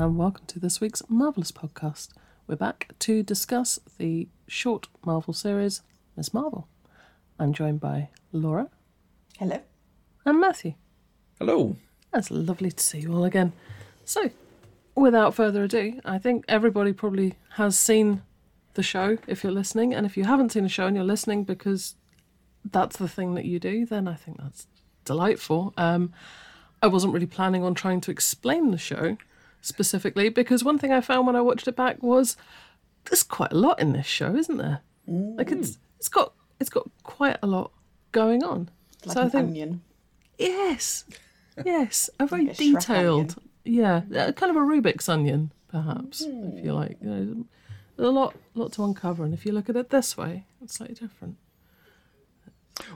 and welcome to this week's Marvelous podcast. We're back to discuss the short Marvel series, Miss Marvel. I'm joined by Laura Hello. and Matthew. Hello. It's lovely to see you all again. So, without further ado, I think everybody probably has seen the show if you're listening, and if you haven't seen a show and you're listening because that's the thing that you do, then I think that's delightful. Um, I wasn't really planning on trying to explain the show specifically because one thing I found when I watched it back was there's quite a lot in this show, isn't there? Like it's mm. it's got it's got quite a lot going on. Like so an I think onion. Yes, yes, a very Like a Shrek detailed, yeah, kind of a Rubik's onion, perhaps, if you hmm. like. You know, there's a lot, lot to uncover, and if you look at it this way, it's slightly different.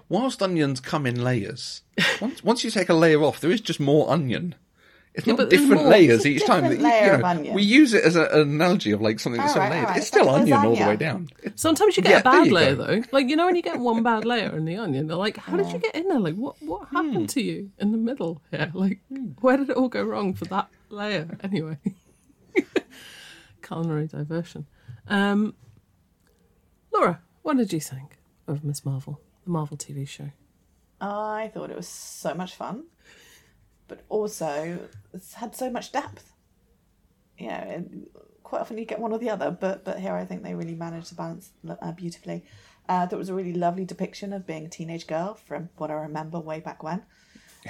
Whilst onions come in layers, once, once you take a layer off, there is just more onion. It's not but different more. layers each time. that you- you layer of know. We use it as a, an analogy of like something that's All so right, layered. all right. It's still Like onion all the way down. It's- Sometimes you get Yeah, a bad layer, go. though. Like you know, when you get one bad layer in the onion, they're like, "How did you get in there? Like, what, what happened to you in the middle here? Like, where did it all go wrong for that layer?" Anyway, culinary diversion. Um, Laura, what did you think of Miss Marvel, the Marvel TV show? I thought it was so much fun, but also it's had so much depth. You know, quite often you get one or the other, but but here I think they really managed to balance uh, beautifully. Uh, there was a really lovely depiction of being a teenage girl from what I remember way back when.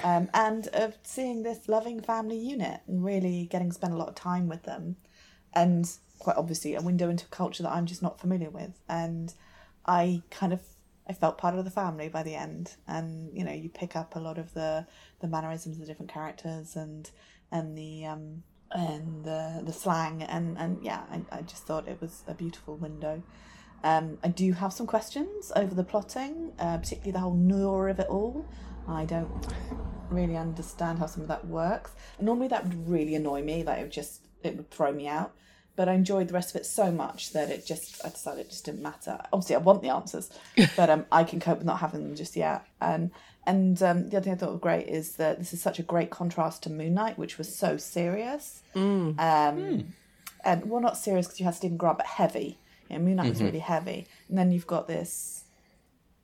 Um, and of seeing this loving family unit and really getting to spend a lot of time with them and quite obviously a window into a culture that I'm just not familiar with. And I kind of I felt part of the family by the end. And you know, you pick up a lot of the the mannerisms of the different characters and and the um and the the slang and and yeah, I, I just thought it was a beautiful window. Um, I do have some questions over the plotting, uh, particularly the whole Noor of it all. I don't really understand how some of that works. Normally that would really annoy me. Like it would just it would throw me out. But I enjoyed the rest of it so much that it just I decided it just didn't matter. Obviously, I want the answers, but um, I can cope with not having them just yet. And and um, the other thing I thought was great is that this is such a great contrast to Moon Knight, which was so serious. Um, and well, not serious because you had Steven Grant, but heavy. You know, Moon Knight was really heavy, and then you've got this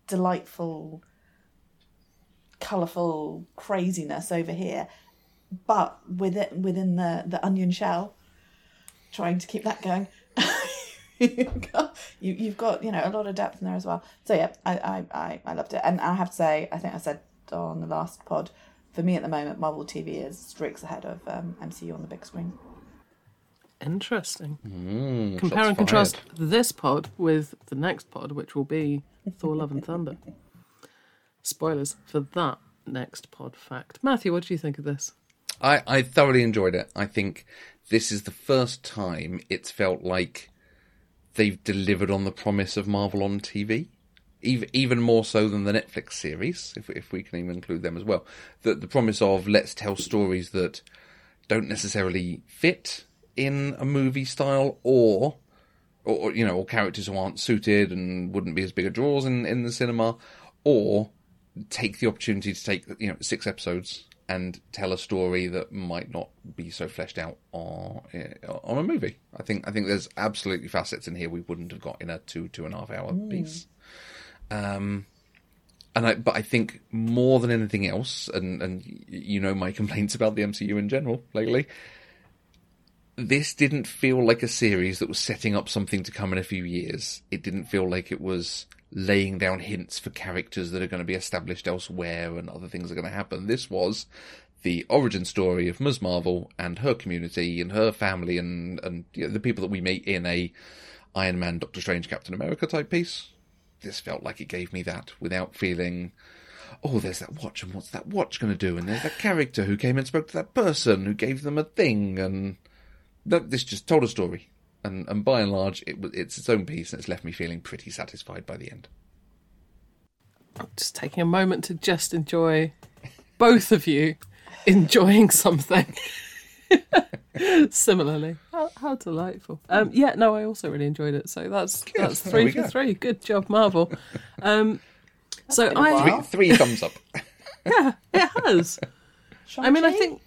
delightful, colourful craziness over here, but within within the the onion shell, trying to keep that going. you've, got, you, you've got you know a lot of depth in there as well. So yeah, I, I, I, I loved it, and I have to say, I think I said on the last pod, for me at the moment, Marvel TV is streaks ahead of um, MCU on the big screen. Interesting. Mm, Compare and contrast fired. this pod with the next pod, which will be Thor: Love and Thunder. Spoilers for that next pod. Fact, Matthew, what do you think of this? I, I thoroughly enjoyed it. I think this is the first time it's felt like they've delivered on the promise of Marvel on TV. Even, even more so than the Netflix series, if, if we can even include them as well. The, the promise of let's tell stories that don't necessarily fit in a movie style or, or you know, or characters who aren't suited and wouldn't be as big a draws in, in the cinema, or take the opportunity to take you know six episodes and tell a story that might not be so fleshed out on on a movie. I think I think there's absolutely facets in here we wouldn't have got in a two two and a half hour piece. Um, and I but I think more than anything else, and and you know my complaints about the MCU in general lately. This didn't feel like a series that was setting up something to come in a few years. It didn't feel like it was laying down hints for characters that are going to be established elsewhere and other things are going to happen. This was the origin story of Ms. Marvel and her community and her family and and you know, the people that we meet in a Iron Man, Doctor Strange, Captain America type piece. This felt like it gave me that without feeling, oh, there's that watch and what's that watch going to do? And there's that character who came and spoke to that person who gave them a thing and no, this just told a story. And, and by and large, it, was- it's its own piece, and it's left me feeling pretty satisfied by the end. Just taking a moment to just enjoy both of you enjoying something. Similarly, how, how delightful! Um, yeah, no, I also really enjoyed it. So that's that's three we for go. three. Good job, Marvel. Um, so been a I. Three, three thumbs up. yeah, it has. I mean, I think,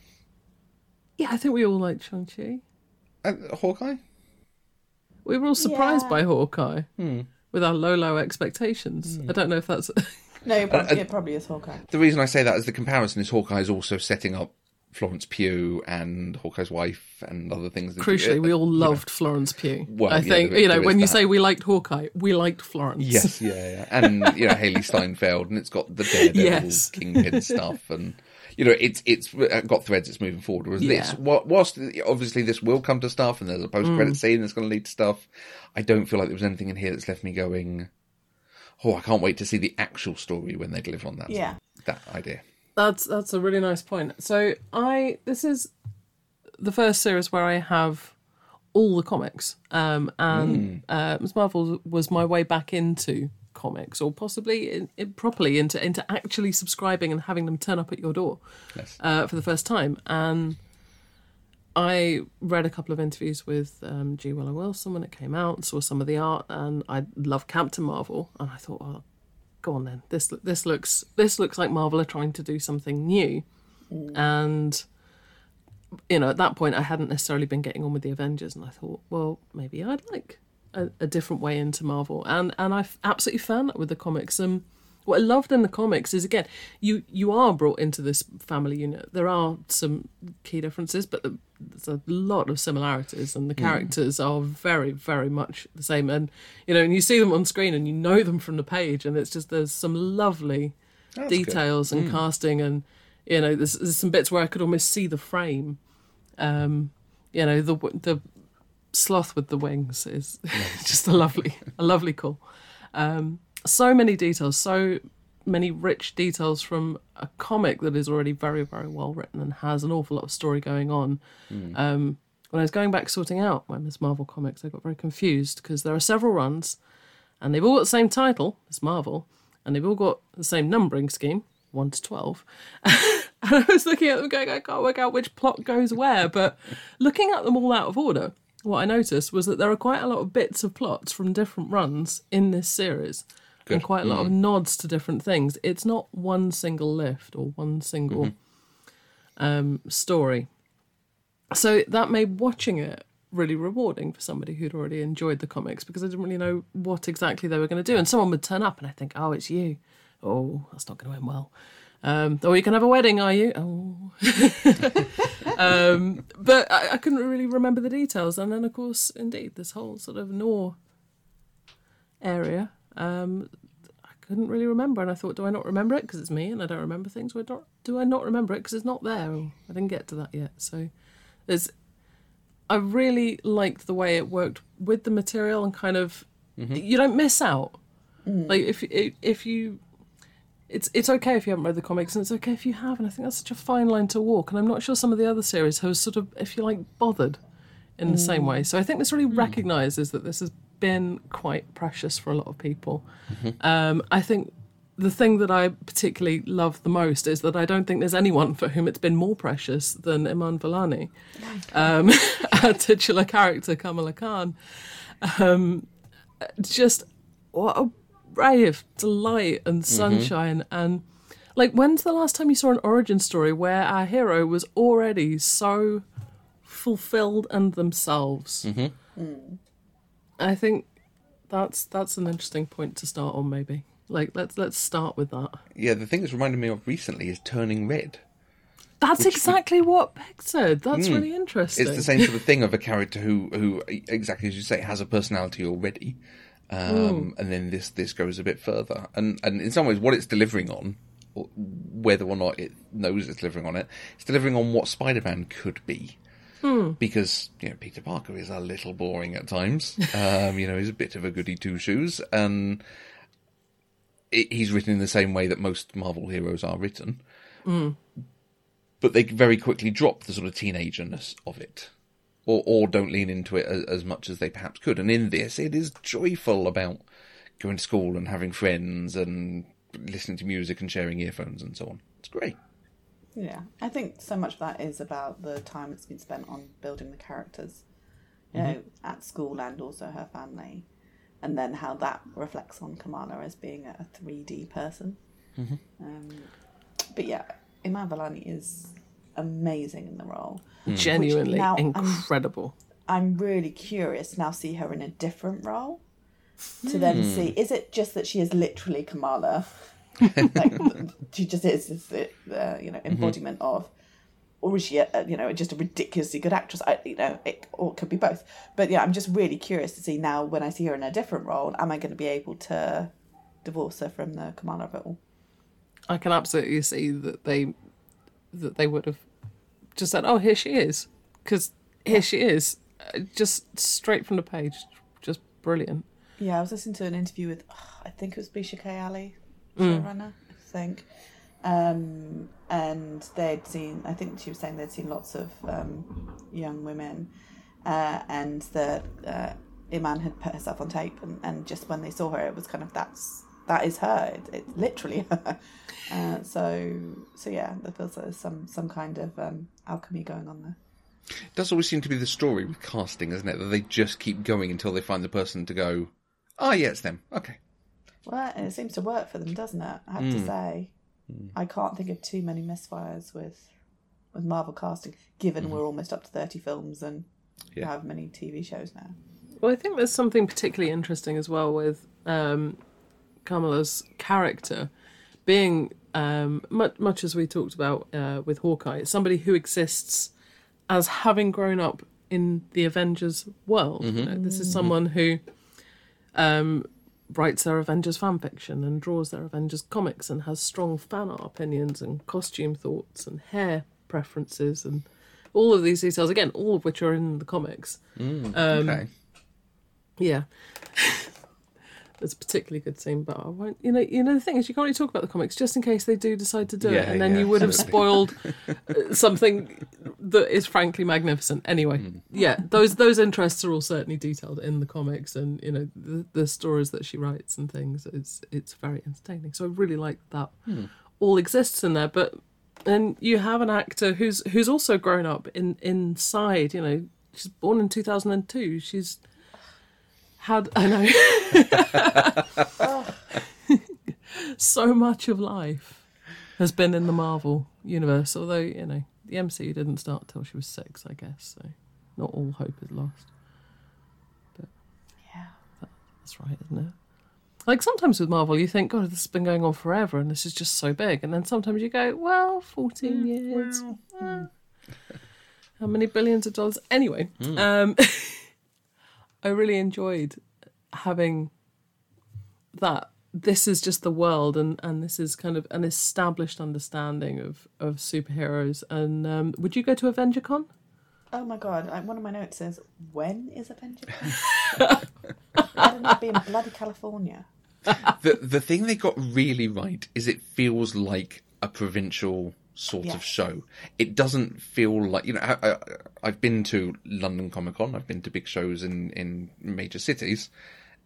yeah, I think we all like Shang Chi. Uh, Hawkeye. We were all surprised Yeah. by Hawkeye Hmm. with our low, low expectations. I don't know if that's. No, it Uh, probably, it probably is Hawkeye. The reason I say that is the comparison is Hawkeye is also setting up Florence Pugh and Hawkeye's wife and other things. that- Crucially, we all you know. loved Florence Pugh. Well, I yeah, think there- you know when you that. say we liked Hawkeye, we liked Florence. Yes, yeah, yeah, and you know Hailee Steinfeld, and it's got the Daredevil Yes. Kingpin stuff, and you know it's it's got threads. It's moving forward. Whereas this, Yeah. wha- whilst obviously this will come to stuff, and there's a post Mm. credit scene that's going to lead to stuff, I don't feel like there was anything in here that's left me going, oh, I can't wait to see the actual story when they deliver on that. Yeah. that idea. That's that's a really nice point. So I this is the first series where I have all the comics, um, and uh, Ms. Marvel was my way back into comics, or possibly in, in, properly into into actually subscribing and having them turn up at your door Yes. uh, for the first time. And I read a couple of interviews with um, G. Willow Wilson when it came out, saw some of the art, and I love Captain Marvel, and I thought, oh, go on then. This this looks this looks like Marvel are trying to do something new, and you know at that point I hadn't necessarily been getting on with the Avengers, and I thought, well, maybe I'd like a, a different way into Marvel, and and I absolutely found that with the comics. Um, what I loved in the comics is again, you you are brought into this family unit. There are some key differences, but the, there's a lot of similarities, and the characters are very very much the same. And you know, and you see them on screen, and you know them from the page, and it's just there's some lovely That's good. details and casting, and you know, there's, there's some bits where I could almost see the frame. Um, you know, the the sloth with the wings is just a lovely a lovely call. Um, so many details, so many rich details from a comic that is already very very well written and has an awful lot of story going on. Um, when I was going back sorting out my Miss Marvel comics, I got very confused because there are several runs, and they've all got the same title, Miss Marvel, and they've all got the same numbering scheme, one to twelve. and I was looking at them going, I can't work out which plot goes where. But looking at them all out of order, what I noticed was that there are quite a lot of bits of plots from different runs in this series. And quite a lot of nods to different things. It's not one single lift or one single um, story. So that made watching it really rewarding for somebody who'd already enjoyed the comics because I didn't really know what exactly they were going to do. And someone would turn up and I think, oh, it's you. Oh, that's not going to end well. Um, oh, you can have a wedding, are you? Oh. um, but I, I couldn't really remember the details. And then, of course, indeed, this whole sort of Noor area, um, I couldn't really remember. And I thought, do I not remember it because it's me and I don't remember things? Or do I not, do I not remember it because it's not there? Oh, I didn't get to that yet. So there's, I really liked the way it worked with the material and kind of, you don't miss out. Like if if if you it's it's okay if you haven't read the comics and it's okay if you have and I think that's such a fine line to walk and I'm not sure some of the other series have sort of if you like bothered in the same way. So I think this really recognizes that this has been quite precious for a lot of people. Um, I think the thing that I particularly love the most is that I don't think there's anyone for whom it's been more precious than Iman Vellani. Um, our titular character Kamala Khan. Um, just what a ray of delight and mm-hmm. sunshine. And like when's the last time you saw an origin story where our hero was already so fulfilled and themselves? Mm-hmm. I think that's that's an interesting point to start on maybe. Like let's let's start with that. Yeah, the thing that's reminded me of recently is Turning Red. that's exactly what beck said. That's hmm. really interesting. It's the same sort of thing of a character who, who exactly as you say, has a personality already, um, and then this this goes a bit further. And and in some ways, what it's delivering on, whether or not it knows it's delivering on it, it's delivering on what Spider-Man could be. Because you know Peter Parker is a little boring at times. Um, you know he's a bit of a goody two shoes, and it, he's written in the same way that most Marvel heroes are written but they very quickly drop the sort of teenagerness of it, or or don't lean into it as, as much as they perhaps could. And in this, it is joyful about going to school and having friends and listening to music and sharing earphones and so on. It's great. Yeah, I think so much of that is about the time that's been spent on building the characters, you know, at school and also her family, and then how that reflects on Kamala as being a three D person. Um, but yeah, Iman Vellani is amazing in the role. genuinely now I'm- incredible I'm really curious now see her in a different role. To then see, is it just that she is literally Kamala? like she just is, is the uh, you know embodiment of, or is she a, you know just a ridiculously good actress? I you know it or it could be both. But yeah, I'm just really curious to see now when I see her in a different role, am I going to be able to divorce her from the Kamala of it all? I can absolutely see that they that they would have just said, "Oh, here she is," because here she is, uh, just straight from the page, just brilliant. Yeah, I was listening to an interview with, I think it was Bisha K. Ali, showrunner, I think. Um, and they'd seen, I think she was saying they'd seen lots of um, young women, uh, and that uh, Iman had put herself on tape, and, and just when they saw her, it was kind of that's that is her. It, it's literally her. Uh, so so yeah, there feels like there's some some kind of um, alchemy going on there. It does always seem to be the story with casting, isn't it? That they just keep going until they find the person to go, oh, yeah, it's them. Okay. Well, and it seems to work for them, doesn't it? I have to say, I can't think of too many misfires with with Marvel casting, given we're almost up to thirty films and Yeah. have many TV shows now. Well, I think there's something particularly interesting as well with um, Kamala's character being um, much, much as we talked about uh, with Hawkeye. It's somebody who exists as having grown up in the Avengers world. You know, this is someone who um, writes their Avengers fan fiction and draws their Avengers comics and has strong fan art opinions and costume thoughts and hair preferences and all of these details. Again, all of which are in the comics. Um, okay. Yeah. There's a particularly good scene, but I won't. You know, you know the thing is, you can't really talk about the comics just in case they do decide to do it, and then yeah, you would have spoiled uh, something that is frankly magnificent. Anyway, yeah, those those interests are all certainly detailed in the comics, and you know the, the stories that she writes and things. It's it's very entertaining. So I really like that all exists in there, but and you have an actor who's who's also grown up in inside. You know, she's born in two thousand and two. She's had I know so much of life has been in the Marvel universe. Although you know the MCU didn't start till she was six, I guess. So not all hope is lost. Yeah. That's right, isn't it? Like sometimes with Marvel, you think, God, this has been going on forever, and this is just so big. And then sometimes you go, well, fourteen years. eh, how many billions of dollars? Anyway, um, I really enjoyed having that. This is just the world, and and this is kind of an established understanding of of superheroes. And um, would you go to AvengerCon? Oh my god! I, one of my notes says, "When is Avenger?" I don't know, be in bloody California. the the thing they got really right is it feels like a provincial sort Yeah. of show. It doesn't feel like you know. I, I, I've been to London Comic Con. I've been to big shows in in major cities.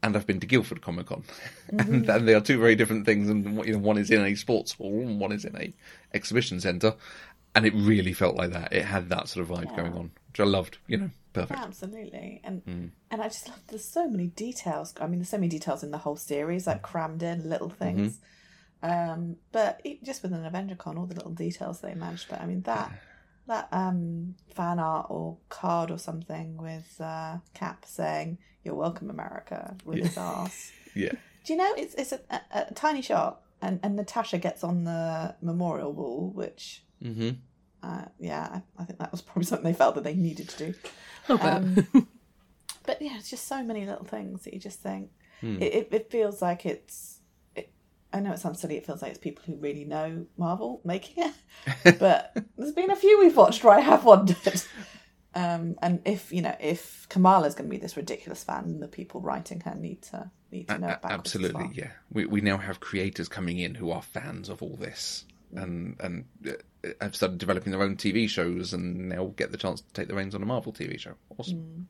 And I've been to Guildford Comic Con, and, mm-hmm. and they are two very different things. And you know, one is in a sports hall, and one is in a exhibition centre. And it really felt like that. It had that sort of vibe going on, which I loved. You know, perfect. Absolutely, and hmm. and I just love. There's so many details. I mean, there's so many details in the whole series, like hmm. crammed in little mm-hmm. things. Um, but it, just within AvengerCon, all the little details they managed. But I mean that that um fan art or card or something with uh, Cap saying "You're welcome, America" with his ass. Yeah, Do you know it's it's a, a, a tiny shot, and and Natasha gets on the memorial wall, which. hmm Uh, yeah, I, I think that was probably something they felt that they needed to do. Um, but yeah, it's just so many little things that you just think it, it, it feels like it's. I know it sounds silly. It feels like it's people who really know Marvel making it, but there's been a few we've watched where I have wondered. Um, and if you know if Kamala's going to be this ridiculous fan, the people writing her need to need to know A- it backwards as absolutely, well. yeah. We we now have creators coming in who are fans of all this, and and uh, have started developing their own TV shows, and now get the chance to take the reins on a Marvel TV show. Awesome.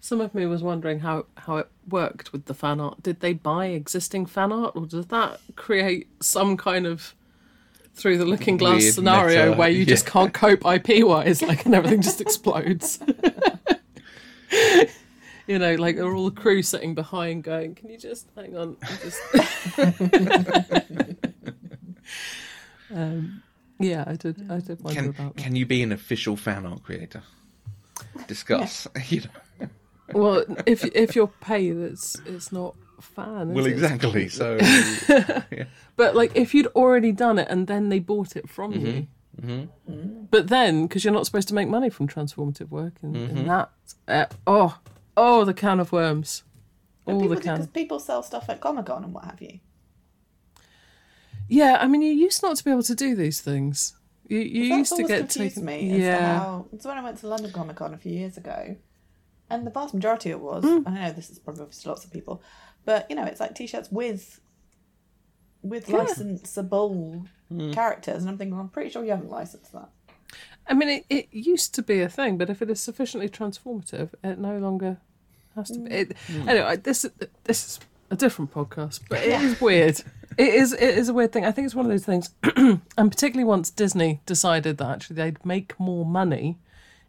Some of me was wondering how, how it worked with the fan art. Did they buy existing fan art, or does that create some kind of through the looking glass Weird scenario meta, where you just can't cope IP wise, like, and everything just explodes? you know, like are all the crew sitting behind, going, "Can you just hang on?" Just... um, yeah, I did. I did wonder Can about that. can you be an official fan art creator? Discuss. you know, Well, if if you're paid, it's it's not fan. Is well, it? exactly. So, But like, if you'd already done it and then they bought it from you, Mm-hmm. but then because you're not supposed to make money from transformative work, and, Mm-hmm. and that, uh, oh, oh, the can of worms, all the do, can. because people sell stuff at Comic Con and what have you. Yeah, I mean, you used not to be able to do these things. You you That's used to always get confused taken. me. Yeah, To how, it's when I went to London Comic Con a few years ago, and the vast majority of it was. Mm. I know this is probably to lots of people, but you know, it's like t-shirts with with Yeah. licensable characters, and I'm thinking, I'm pretty sure you haven't licensed that. I mean, it, it used to be a thing, but if it is sufficiently transformative, it no longer has to be. It, Anyway, this this is a different podcast, but it is weird. It is it is a weird thing. I think it's one of those things, and particularly once Disney decided that actually they'd make more money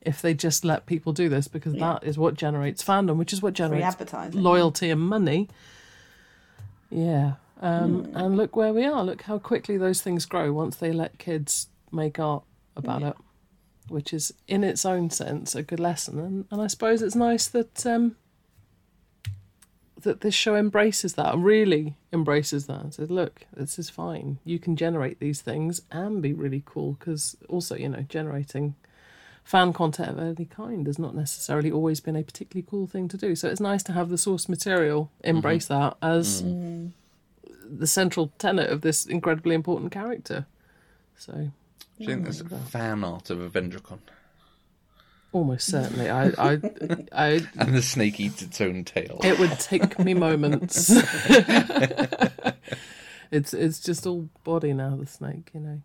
if they just let people do this because that is what generates fandom, which is what generates loyalty and money. Yeah. Um, And look where we are. Look how quickly those things grow once they let kids make art about it, which is in its own sense a good lesson. And, and I suppose it's nice that um, that this show embraces that, really embraces that. And says, look, this is fine. You can generate these things and be really cool because also, you know, generating fan content of any kind has not necessarily always been a particularly cool thing to do. So it's nice to have the source material embrace mm-hmm. that as mm-hmm. the central tenet of this incredibly important character. So do you think there's fan art of AvengerCon? Almost certainly, I, I, I, And the snake eats its own tail. it would take me moments. it's it's just all body now. The snake, you know,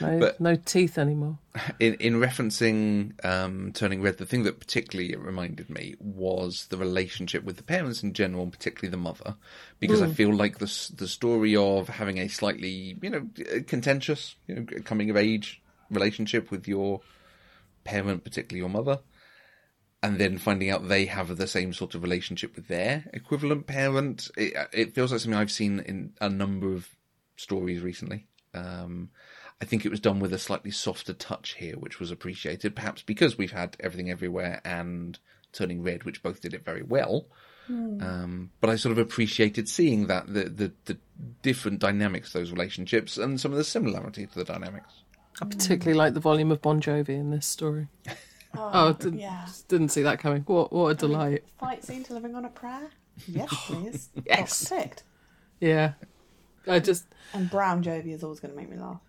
no But- no teeth anymore. in, in referencing um, Turning Red, the thing that particularly it reminded me was the relationship with the parents in general, and particularly the mother, because I feel like the the story of having a slightly you know contentious you know, coming of age relationship with your parent, particularly your mother. And then finding out they have the same sort of relationship with their equivalent parent, it, it feels like something I've seen in a number of stories recently. Um, I think it was done with a slightly softer touch here, which was appreciated, perhaps because we've had Everything Everywhere and Turning Red, which both did it very well. Um, but I sort of appreciated seeing that the, the the different dynamics of those relationships and some of the similarity to the dynamics. I particularly like the volume of Bon Jovi in this story. Oh, didn't, yeah. didn't see that coming. What what a delight! Fight scene to Living on a Prayer? Yes, please. Yes. Box ticked. Yeah, I just And Brown Jovi is always going to make me laugh.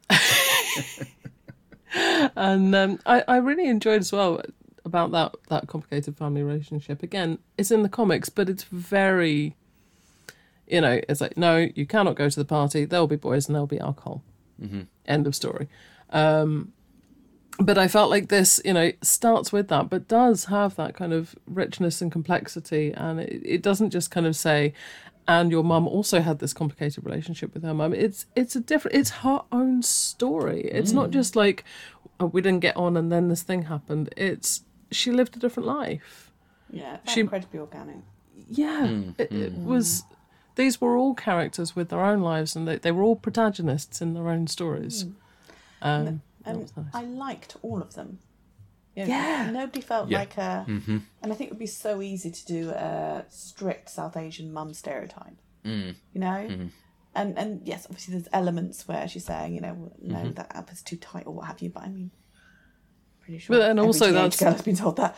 and um, I I really enjoyed as well about that that complicated family relationship. Again, it's in the comics, but it's very, you know, it's like no, you cannot go to the party. There will be boys and there will be alcohol. End of story. Um, but I felt like this, you know, starts with that, but does have that kind of richness and complexity, and it, it doesn't just kind of say, and your mum also had this complicated relationship with her mum. It's it's a different, it's her own story. It's not mm. just like oh, we didn't get on and then this thing happened. It's she lived a different life. Yeah, She- incredibly organic. Yeah, mm. it, it mm. was. These were all characters with their own lives, and they, they were all protagonists in their own stories. Um, that And nice. I liked all of them. You know, Yeah. Nobody felt Yeah. like a. And I think it would be so easy to do a strict South Asian mum stereotype. Mm. You know? And and yes, obviously there's elements where she's saying, you know, no, Mm-hmm. that app is too tight or what have you, but I mean, pretty sure. But then every also teenage that's- girl has been told that.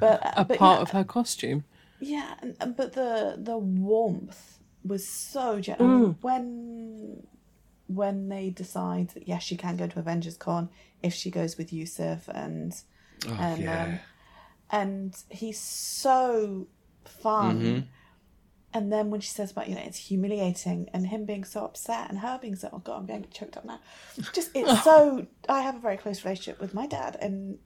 But, a but part yeah, of her costume. yeah, and, and but the the warmth was so gen- I mean, when when they decide that yes, she can go to Avengers Con if she goes with Yusuf and Oh, and yeah. um, and he's so fun. Mm-hmm. And then when she says about you know it's humiliating and him being so upset and her being so oh god I'm getting choked up now, just it's so I have a very close relationship with my dad and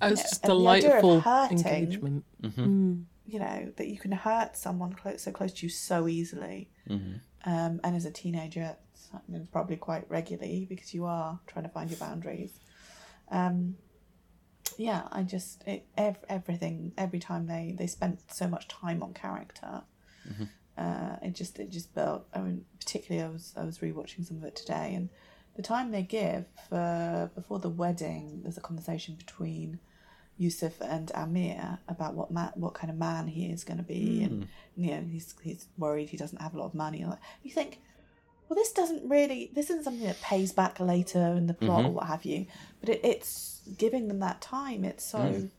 oh, It was just and the idea of delightful hurting- engagement. Mm-hmm. Mm. you know that you can hurt someone close so close to you so easily mm-hmm. um, and as a teenager it's happening probably quite regularly because you are trying to find your boundaries. Um, yeah i just it, ev- everything every time they they spent so much time on character uh, it just it just built i mean particularly i was i was rewatching some of it today and the time they give for before the wedding there's a conversation between Yusuf and Aamir about what ma- what kind of man he is going to be, and you know he's he's worried he doesn't have a lot of money. And you think, well, this doesn't really this isn't something that pays back later in the plot or mm-hmm. what have you, but it, it's giving them that time. It's so mm.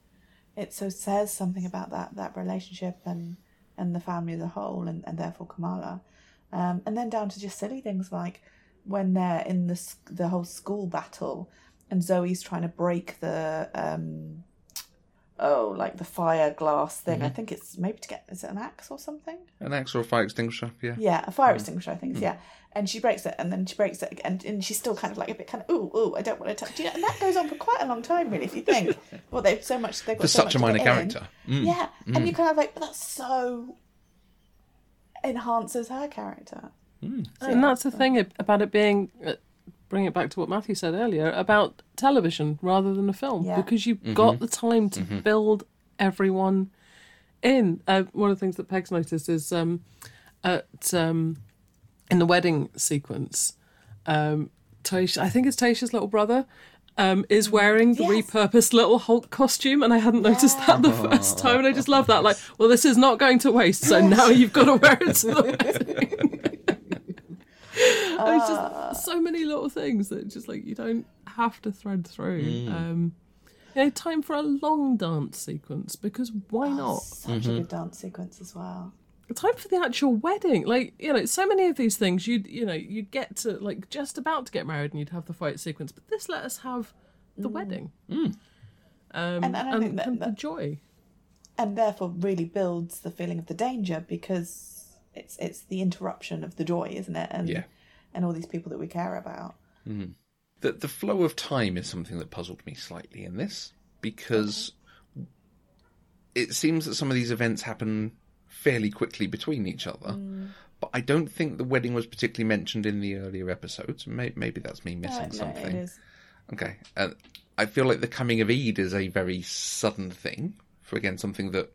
it so says something about that that relationship and and the family as a whole, and, and therefore Kamala, um, and then down to just silly things like when they're in the the whole school battle, and Zoe's trying to break the um, oh like the fire glass thing. I mm-hmm. think it's maybe to get is it an axe or something? An axe or a fire extinguisher, yeah. Yeah, a fire mm. extinguisher, I think. Mm. Yeah, and she breaks it, and then she breaks it, and, and she's still kind of like a bit kind of ooh ooh. I don't want to touch. You know, and that goes on for quite a long time, really. If you think, well, they've so much. They've got For so such a minor to get in. character. Mm. Yeah, and you kind of like, but that's so enhances her character. And that's the thing about it being, uh, bring it back to what Matthew said earlier, about television rather than a film, Yeah. because you've got the time to build everyone in. Uh, one of the things that Peg's noticed is um, at um, in the wedding sequence, um, Tasha, I think it's Tasha's little brother. Um, is wearing the Yes. repurposed little Hulk costume, and I hadn't noticed that the first time, and I just love that. Like, well, this is not going to waste, so now you've got to wear it to the wedding. It's just so many little things that just like you don't have to thread through. Um, you know, time for a long dance sequence because why not? Such a good dance sequence as well. Time for the actual wedding. Like you know, so many of these things you would you know you would get to like just about to get married and you'd have the fight sequence, but this let us have the mm. wedding. Mm. Um, And- and I and, think that- and the joy. and therefore really builds the feeling of the danger because it's it's the interruption of the joy, isn't it? And Yeah. and all these people that we care about. Mm-hmm. The, the flow of time is something that puzzled me slightly in this because it seems that some of these events happen fairly quickly between each other. But I don't think the wedding was particularly mentioned in the earlier episodes. May- Maybe that's me missing Uh, no, something. Okay. Uh, I feel like the coming of Eid is a very sudden thing for again something that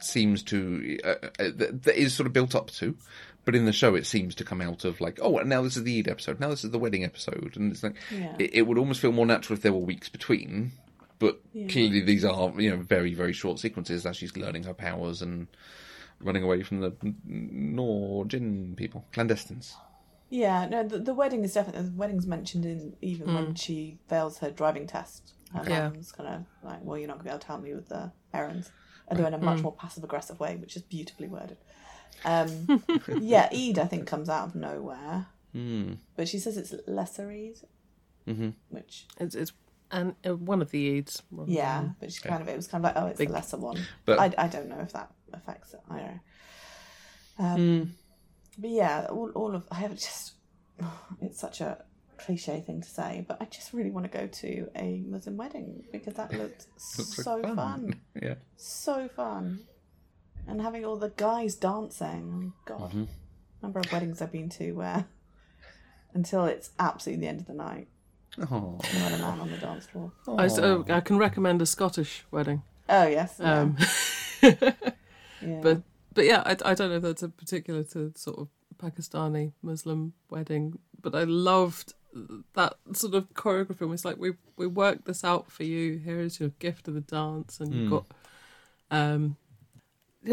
seems to uh, uh, that, that is sort of built up to, but in the show it seems to come out of like oh now this is the Eid episode now this is the wedding episode and it's like Yeah. it, it would almost feel more natural if there were weeks between, but clearly these are you know very very short sequences as she's learning her powers and running away from the Noor Djinn people ClanDestines. Yeah, no, the, the wedding is definitely the wedding's mentioned in even Hmm. when she fails her driving test. Her Yeah. mum's kind of like, well, you're not gonna be able to help me with the errands, although in a Hmm. much more passive aggressive way, which is beautifully worded. Um, yeah, Eid I think comes out of nowhere, Hmm. but she says it's lesser Eid, Mm-hmm. which It's, it's and uh, one of the Eids. yeah, than- but she kind of it was kind of like oh, it's Big- the lesser one. But- I, I don't know if that affects it. I don't know. Um, Hmm. But yeah, all all of I have just it's such a cliche thing to say, but I just really want to go to a Muslim wedding because that looked Looks like so fun. fun. Yeah. so fun, and having all the guys dancing. Oh, God, Mm-hmm. number of weddings I've been to where until it's absolutely the end of the night, Oh. not a man on the dance floor. I, s- oh, I can recommend a Scottish wedding. Oh yes, yeah, Um, yeah. but but yeah, I, I don't know if that's a particular to sort of Pakistani Muslim wedding, but I loved that sort of choreography. It's like we we worked this out for you. Here is your gift of the dance, and you've got um, yeah,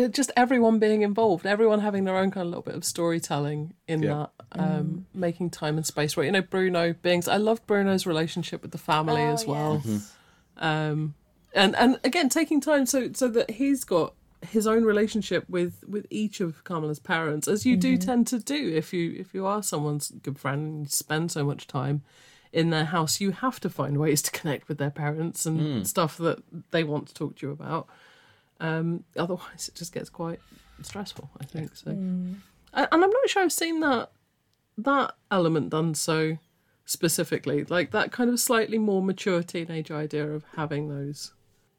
just everyone being involved, everyone having their own kind of little bit of storytelling in Yeah. that, um, making time and space. Right, you know, Bruno being. I loved Bruno's relationship with the family Oh, as well yes. um and and again taking time so so that he's got his own relationship with with each of Kamala's parents as you do tend to do if you if you are someone's good friend and you spend so much time in their house you have to find ways to connect with their parents and stuff that they want to talk to you about um otherwise it just gets quite stressful i think so. And and i'm not sure i've seen that that element done so specifically like that kind of slightly more mature teenage idea of having those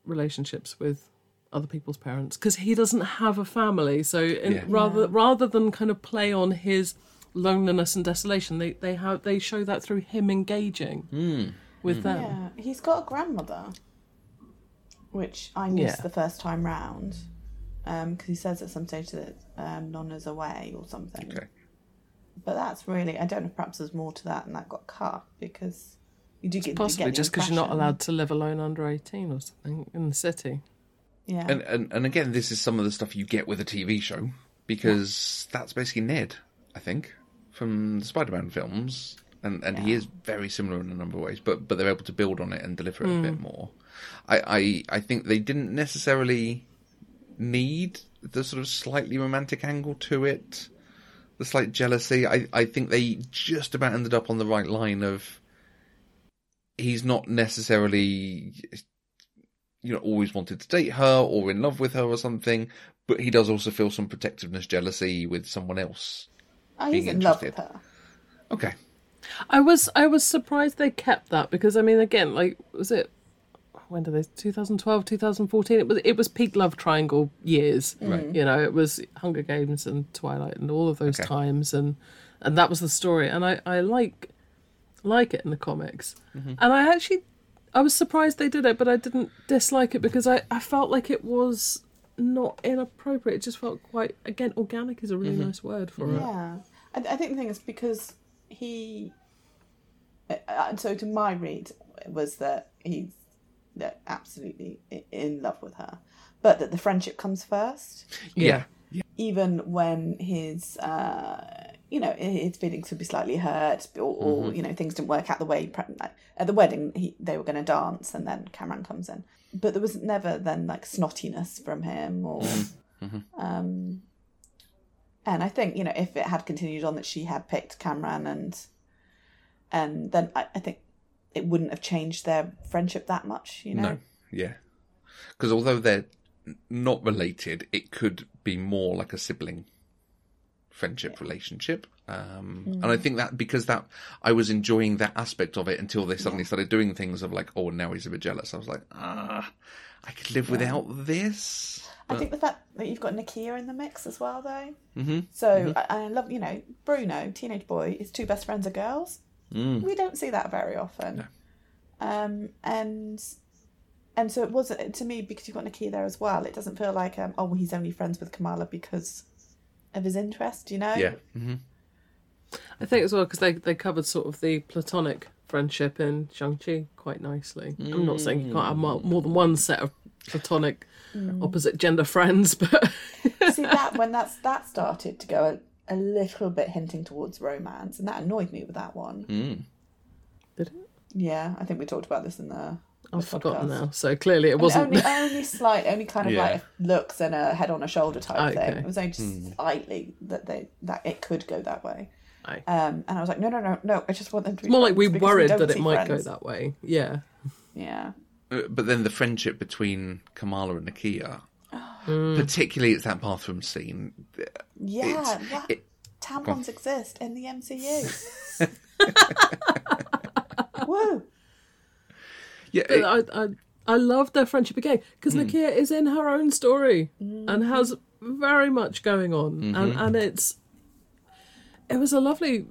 relationships with other people's parents because he doesn't have a family so in, Yeah. rather rather than kind of play on his loneliness and desolation they they have they show that through him engaging with them. Yeah, he's got a grandmother, which I missed Yeah. the first time round, because he says at some stage that um, Nonna's away or something. Okay. But that's really I don't know. Perhaps there's more to that, and that got cut because You do get Possibly get the just because you're not allowed to live alone under 18 or something in the city. or something in the city. In the city. Yeah, And, and and again, this is some of the stuff you get with a TV show because that's basically Ned, I think, from the Spider-Man films, and and he is very similar in a number of ways, but but they're able to build on it and deliver it a bit more. I, I I think they didn't necessarily need the sort of slightly romantic angle to it, the slight jealousy. I I think they just about ended up on the right line of. He's not necessarily you know, always wanted to date her or in love with her or something, but he does also feel some protectiveness, jealousy with someone else. oh, he's in love with her. Okay. I was I was surprised they kept that because I mean again like was it when did they 2012 2014 it was it was peak love triangle years. Right. you know it was Hunger Games and Twilight and all of those Okay. times and and that was the story. And I I like like it in the comics. And I actually I was surprised they did it but I didn't dislike it because I I felt like it was not inappropriate. It just felt quite again organic is a really nice word for it. Yeah, I, I think the thing is because he. uh, uh, so to my read was that he's that absolutely in love with her, but that the friendship comes first. Yeah. Yeah. even when his uh you know his feelings would be slightly hurt or, or you know things didn't work out the way pre- like, at the wedding he, they were going to dance and then Kamran comes in but there was never then like snottiness from him or um and i think you know if it had continued on that she had picked Kamran and and then i, I think it wouldn't have changed their friendship that much you know No. Yeah. Because although they're not related, it could be more like a sibling friendship relationship. Um, And I think that because that I was enjoying that aspect of it until they suddenly started doing things of like, oh, now he's a bit jealous. I was like, ah, I could live without this. I think the fact that you've got Nakia in the mix as well, though. Mm-hmm. So I, I love, you know, Bruno, teenage boy, his two best friends are girls. Mm. We don't see that very often. Um, and and so it wasn't to me because you've got Nakia there as well. It doesn't feel like um, oh well, he's only friends with Kamala because of his interest, you know? Yeah. hmm I think as well because they they covered sort of the platonic friendship in Shang Chi quite nicely. I'm not saying you can't have more, more than one set of platonic opposite gender friends, but see that when that's that started to go a, a little bit hinting towards romance, and that annoyed me with that one. Mm. did it? Yeah, I think we talked about this in the. I've forgotten podcast. now. So clearly it wasn't. only only slight, only kind of Yeah. like looks and a head on a shoulder type Okay. thing. It was only just slightly that they that it could go that way. Aye. Um, and I was like, no, no, no, no. I just want them to be. More like we friends because worried don't that it might friends. go that way. Yeah. Yeah, Uh, But then the friendship between Kamala and Nakia, Mm. particularly it's that bathroom scene. yeah. It's- what? it- Tampons exist in the MCU. Woo! Yeah, it- I, I I love their friendship again because hmm. Nakia is in her own story and mm-hmm. has very much going on, and mm-hmm. and it's it was a lovely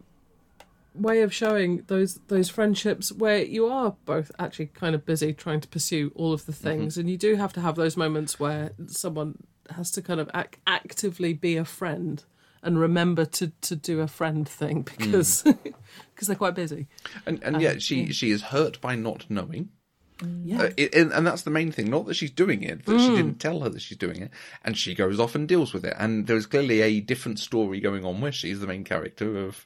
way of showing those those friendships where you are both actually kind of busy trying to pursue all of the mm-hmm. things, and you do have to have those moments where someone has to kind of ac- actively be a friend and remember to to do a friend thing because mm. because they're quite busy. and and yet she um, she is hurt by not knowing. Yeah. Uh, it, and, and that's the main thing. Not that she's doing it, that she mm. didn't tell her that she's doing it, and she goes off and deals with it. And there's clearly a different story going on where she's the main character of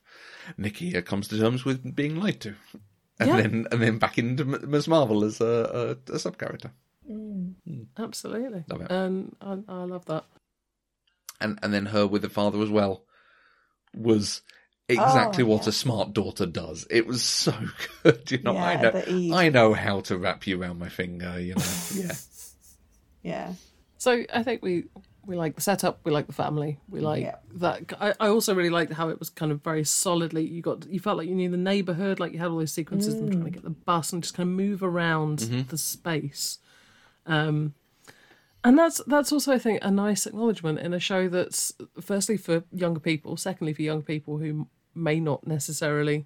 Nikki comes to terms with being lied to, and Yeah. then and then back into Ms. Marvel as a, a, a sub character. Mm. Hmm. Absolutely. Love it. And I, I love that. and and then her with the father as well was exactly Oh, what yeah. a smart daughter does. It was so good, you know. I know. I know how to wrap you around my finger, you know. Yeah, Yeah, So I think we we like the setup, we like the family, we like Yeah. that. I, I also really liked how it was kind of very solidly. You got you felt like you knew the neighborhood, like you had all those sequences of them trying to get the bus and just kind of move around the space. Um, and that's that's also I think a nice acknowledgement in a show that's firstly for younger people, secondly for young people who may not necessarily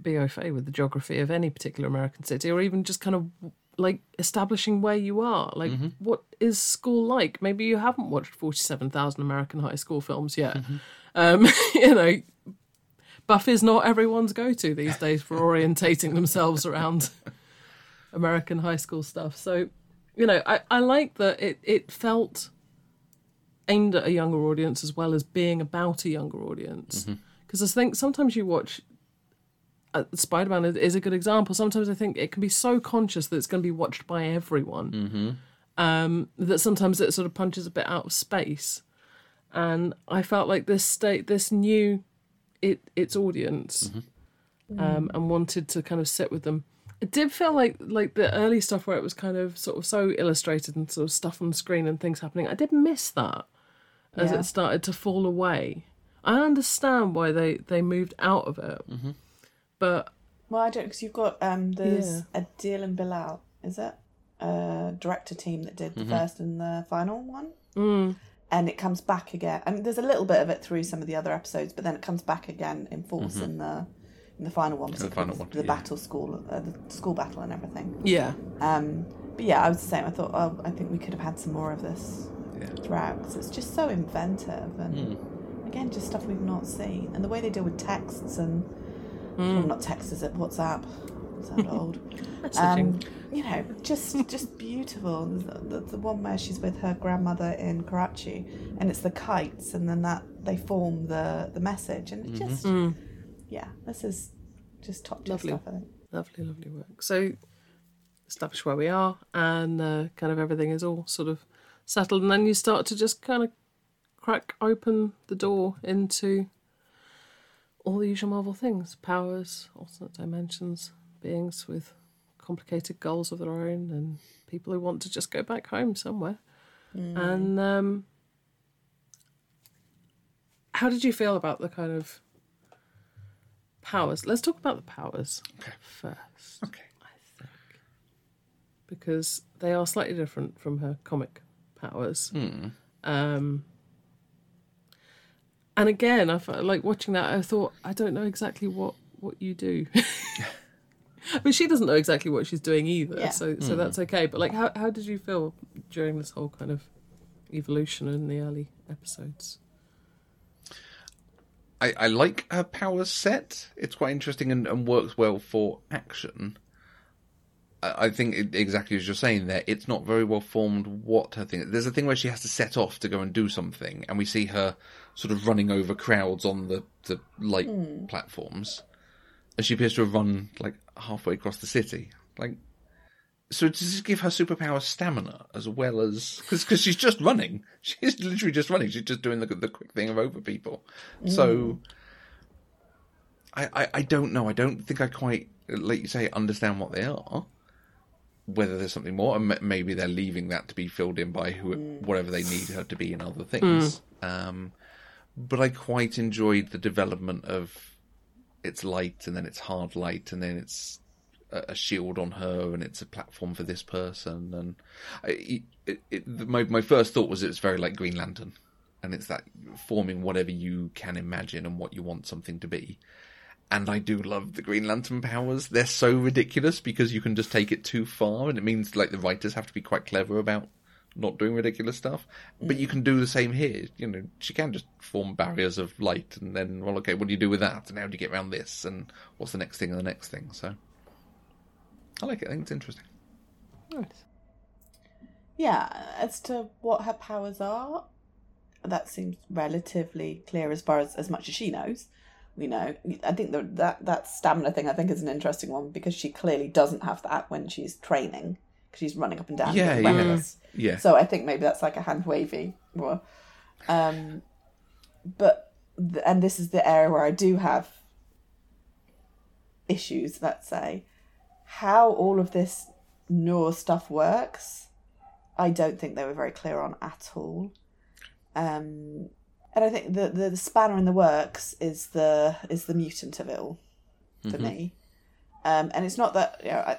be au fait with the geography of any particular American city, or even just kind of like establishing where you are. Like, mm-hmm. what is school like? Maybe you haven't watched 47,000 American high school films yet. Mm-hmm. Um, you know, Buffy's not everyone's go-to these days for orientating themselves around American high school stuff. So, you know, I, I like that it, it felt aimed at a younger audience as well as being about a younger audience. Mm-hmm. Because I think sometimes you watch Spider Man is a good example. Sometimes I think it can be so conscious that it's going to be watched by everyone um, that sometimes it sort of punches a bit out of space. And I felt like this state, this new, it its audience, um, and wanted to kind of sit with them. It did feel like like the early stuff where it was kind of sort of so illustrated and sort of stuff on screen and things happening. I did miss that as Yeah. it started to fall away. I understand why they they moved out of it, but Well, I don't because you've got um there's Yeah. Adil and Bilal, is it? Uh, director team that did the first and the final one. mm, and it comes back again. I mean, there's a little bit of it through some of the other episodes, but then it comes back again in force in the in the final one, particularly final one, the yeah. battle school, uh, the school battle, and everything. yeah, Um, but yeah, I was the same. I thought, oh, I think we could have had some more of this Yeah. throughout because it's just so inventive and again, just stuff we've not seen, and the way they deal with texts and well, not text, is it WhatsApp? Sound old. Um, you know, just just beautiful. The, the, the one where she's with her grandmother in Karachi, and it's the kites, and then that they form the the message, and it just yeah, this is just top tier Lovely. stuff. I think. Lovely, lovely work. So, establish where we are, and uh, kind of everything is all sort of settled, and then you start to just kind of crack open the door into all the usual Marvel things: powers, alternate dimensions, beings with complicated goals of their own, and people who want to just go back home somewhere. And um, how did you feel about the kind of powers? Let's talk about the powers first Okay. I think. Because they are slightly different from her comic powers. Um, and again, I felt like watching that. I thought I don't know exactly what what you do. but she doesn't know exactly what she's doing either, Yeah. so so hmm. that's okay. But like, how how did you feel during this whole kind of evolution in the early episodes? I, I like her powers set. It's quite interesting and, and works well for action. I, I think it, exactly as you're saying there, it's not very well formed what her thing. There's a thing where she has to set off to go and do something, and we see her sort of running over crowds on the the light hmm. platforms, and she appears to have run like halfway across the city. Like, so does this give her superpower stamina as well as because she's just running? She's literally just running. She's just doing the the quick thing of over people. So hmm. I, I I don't know. I don't think I quite like you say understand what they are. Whether there's something more, and m- maybe they're leaving that to be filled in by who hmm. whatever they need her to be in other things. Um, but I quite enjoyed the development of it's light and then it's hard light and then it's a, shield on her and it's a platform for this person and I, it, it, my my first thought was it's very like Green Lantern and it's that forming whatever you can imagine and what you want something to be. And I do love the Green Lantern powers. They're so ridiculous because you can just take it too far, and it means like the writers have to be quite clever about not doing ridiculous stuff. But you mm. can do the same here. You know, she can just form barriers of light, and then well, okay, what do you do with that? And how do you get around this? And what's the next thing and the next thing? So I like it. I think it's interesting. Nice. Yeah, as to what her powers are, that seems relatively clear as far as as much as she knows. We know. I think that that that stamina thing I think is an interesting one because she clearly doesn't have that when she's training she's running up and down. Yeah, yeah. Yeah. So I think maybe that's like a hand wavy. Or, um, but and this is the area where I do have issues. Let's say how all of this Noor stuff works. I don't think they were very clear on at all. Um, and I think the, the the spanner in the works is the is the mutant of it all for me. Um, and it's not that you know I,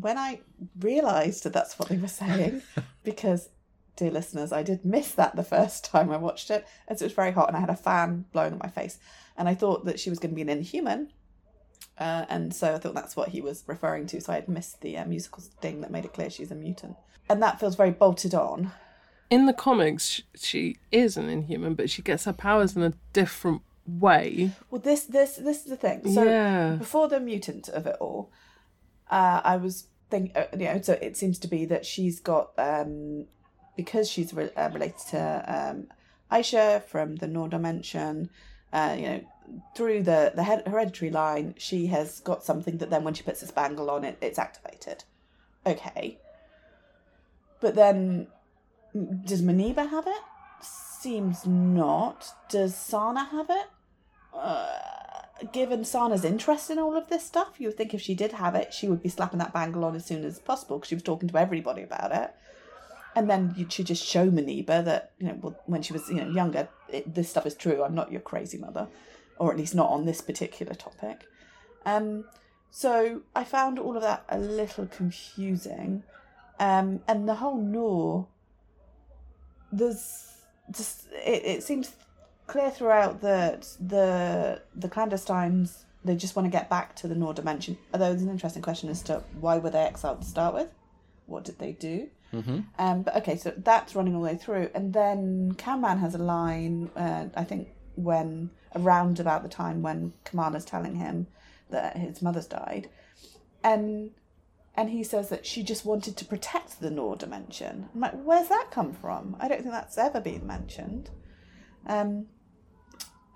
when I realised that that's what they were saying, because dear listeners, I did miss that the first time I watched it, as it was very hot and I had a fan blowing on my face, and I thought that she was going to be an Inhuman. Uh, and so I thought that's what he was referring to. So I had missed the uh, musical thing that made it clear she's a mutant, and that feels very bolted on. In the comics, she is an Inhuman, but she gets her powers in a different way. Well, this this this is the thing. So Yeah. before the mutant of it all, uh, I was think uh, you know. So it seems to be that she's got um, because she's re- uh, related to um, Aisha from the Noor dimension. Uh, you know, through the the hereditary line, she has got something that then when she puts this bangle on it, it's activated. Okay, but then does Muneeba have it? Seems not. Does Sana have it? uh, given Sana's interest in all of this stuff, you would think if she did have it, she would be slapping that bangle on as soon as possible because she was talking to everybody about it. And then you should just show Muneeba that you know when she was you know younger, it, this stuff is true. I'm not your crazy mother, or at least not on this particular topic. Um, so I found all of that a little confusing, um, and the whole Noor. There's just it, it seems clear throughout that the the ClanDestines they just want to get back to the Noor dimension. Although there's an interesting question as to why were they exiled to start with? What did they do? Mm-hmm. Um, but okay, so that's running all the way through, and then Kamran has a line. Uh, I think when around about the time when Kamala's telling him that his mother's died, and and he says that she just wanted to protect the Noor dimension. I'm like, where's that come from? I don't think that's ever been mentioned. Um,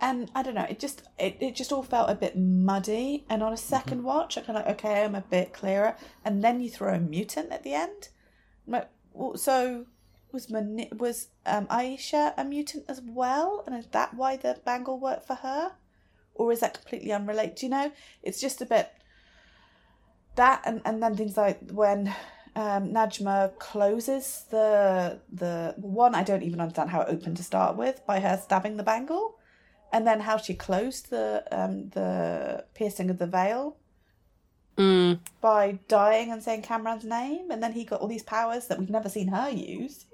and I don't know, it just it, it just all felt a bit muddy. And on a 2nd watch, I kind of like, okay, I'm a bit clearer. And then you throw a mutant at the end. Like, well, so was Mani- was um, Aisha a mutant as well? And is that why the bangle worked for her, or is that completely unrelated? Do you know? It's just a bit that, and and then things like when um, Najma closes the the one. I don't even understand how it opened to start with by her stabbing the bangle, and then how she closed the um, the piercing of the veil Mm. by dying and saying Kamran's name, and then he got all these powers that we've never seen her use.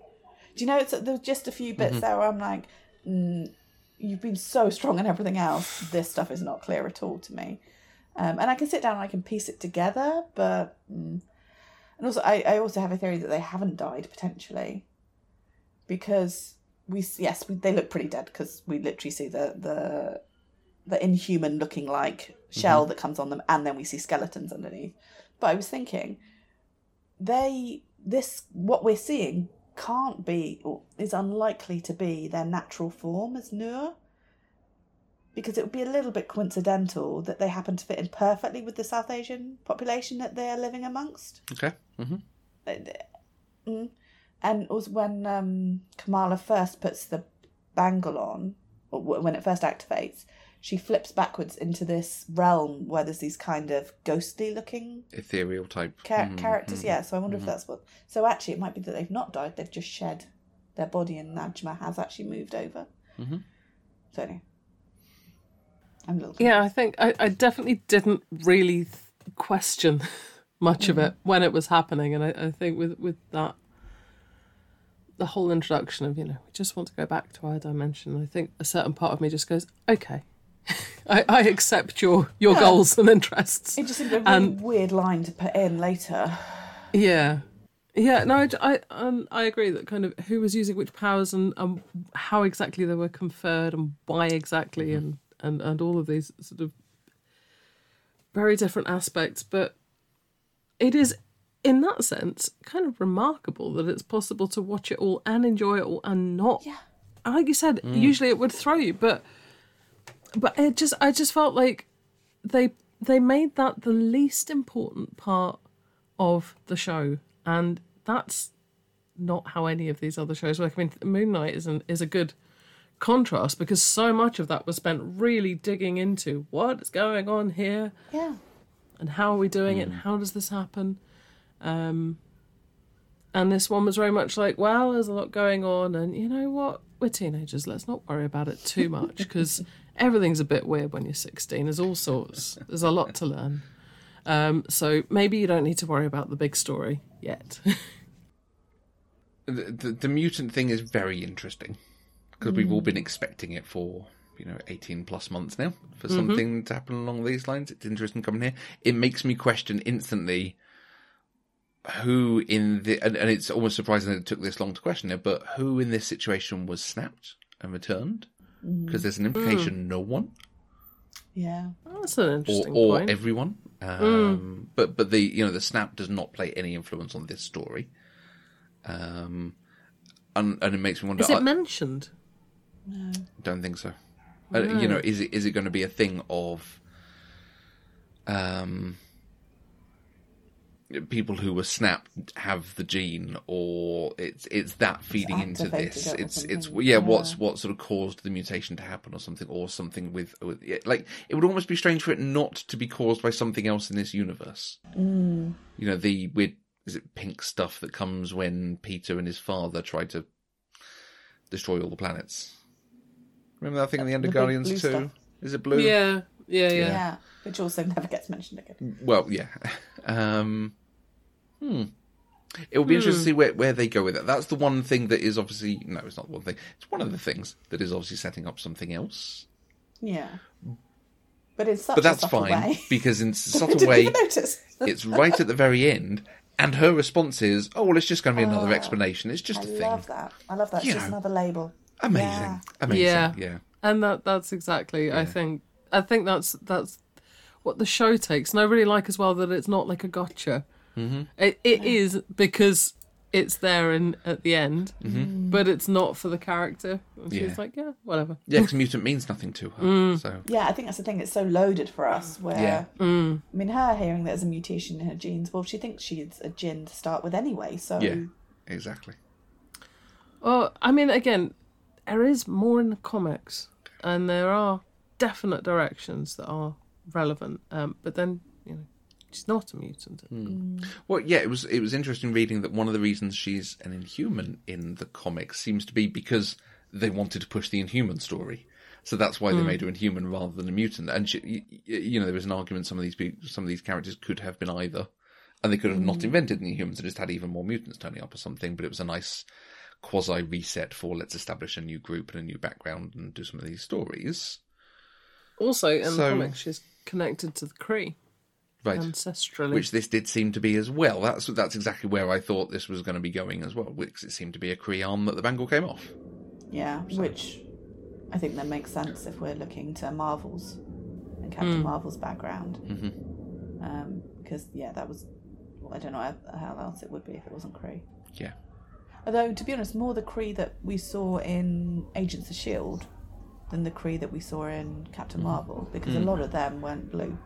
Do you know? It's, there were just a few bits there where I'm like, mm, you've been so strong in everything else. This stuff is not clear at all to me. Um, and I can sit down and I can piece it together, but mm. and also I, I also have a theory that they haven't died potentially because we yes we, they look pretty dead because we literally see the the the inhuman looking like shell that comes on them and then we see skeletons underneath but i was thinking they this what we're seeing can't be or is unlikely to be their natural form as Noor because it would be a little bit coincidental that they happen to fit in perfectly with the South Asian population that they are living amongst. Okay. hmm Mm. And also when um, Kamala first puts the bangle on, or when it first activates, she flips backwards into this realm where there's these kind of ghostly looking Ethereal type. char- Mhm, characters. mhm. Yeah, so I wonder if that's what. So actually, it might be that they've not died; they've just shed their body, and Najma has actually moved over. Mhm. So anyway, I'm a little. Yeah, I think I, I definitely didn't really th- question much of it when it was happening, and I, I think with with that, the whole introduction of you know we just want to go back to our dimension. I think a certain part of me just goes, okay, I, I accept your your Yeah. goals and interests. It just seemed a really And- weird line to put in later. Yeah. Yeah, no, I, I, um, I agree that kind of who was using which powers and um, how exactly they were conferred and why exactly and, and, and all of these sort of very different aspects. But it is, in that sense, kind of remarkable that it's possible to watch it all and enjoy it all and not. Yeah. Like you said, mm. usually it would throw you, but but it just I just felt like they they made that the least important part of the show, and that's not how any of these other shows work. I mean, Moon Knight is an, is a good contrast because so much of that was spent really digging into what is going on here Yeah. and how are we doing it and how does this happen um and this one was very much like well there's a lot going on and you know what? We're teenagers let's not worry about it too much because everything's a bit weird when you're 16 there's all sorts there's a lot to learn. Um so maybe you don't need to worry about the big story yet. The, the, the mutant thing is very interesting because we've all been expecting it for you know 18 plus months now for something to happen along these lines. It's interesting coming here. It makes me question instantly who in the and, and it's almost surprising that it took this long to question it, but who in this situation was snapped and returned? because there's an implication no one Yeah. That's an or, interesting or point. everyone. Um, But but the you know the snap does not play any influence on this story. Um, and, and it makes me wonder. Is it I mentioned? No, don't think so. Uh, you know, is it is it going to be a thing of um people who were snapped have the gene, or it's it's that feeding into this? it It's it's yeah, yeah. what's what sort of caused the mutation to happen, or something, or something with, with like it would almost be strange for it not to be caused by something else in this universe. Mm. You know, the weird is it pink stuff that comes when Peter and his father try to destroy all the planets. Remember that thing in the end of The big Guardians blue too? stuff. Is it blue? Yeah, yeah, yeah. Yeah. Which also never gets mentioned again. Well, yeah. Um, hmm. It will be interesting to see where, where they go with it. That's the one thing that is obviously no, it's not the one thing. It's one of the things that is obviously setting up something else. Yeah. But it's such But that's a subtle fine way. because in I subtle didn't way, notice. it's right at the very end, and her response is, "Oh well, it's just going to be another explanation. It's just I a thing." I love that. I love that. It's You just another label. Amazing, Yeah. amazing. Yeah. yeah. And that that's exactly I think I think that's that's what the show takes. And I really like as well that it's not like a gotcha. Mm-hmm. It it is because it's there in at the end, but it's not for the character. And she's Yeah. like, yeah, whatever. Yeah, because mutant means nothing to her. So Yeah, I think that's the thing. It's so loaded for us. Where Yeah. I mean, her hearing there's a mutation in her genes. Well, she thinks she's a djinn to start with anyway. So yeah, exactly. Well, I mean, again, there is more in the comics, and there are definite directions that are relevant. Um, but then, you know, she's not a mutant. Hmm. Mm. Well, yeah, it was it was interesting reading that one of the reasons she's an Inhuman in the comics seems to be because they wanted to push the Inhuman story. So that's why they hmm. made her Inhuman rather than a mutant. And she, y- y- you know, there was an argument some of these people, some of these characters could have been either, and they could have not hmm. invented the Inhumans and just had even more mutants turning up or something. But it was a nice quasi reset for let's establish a new group and a new background and do some of these stories. Also, in the So- comics, she's connected to the Kree Right. ancestrally. which this did seem to be as well. That's that's exactly where I thought this was going to be going as well, because it seemed to be a Kree arm that the bangle came off. yeah, which I think that makes sense if we're looking to Marvel's and Captain Marvel's background. Mm-hmm. Um, because yeah, that was. Well, I don't know how, how else it would be if it wasn't Kree. Yeah, Although, to be honest, more the Kree that we saw in Agents of Shield than the Kree that we saw in Captain Marvel, because a lot of them weren't blue.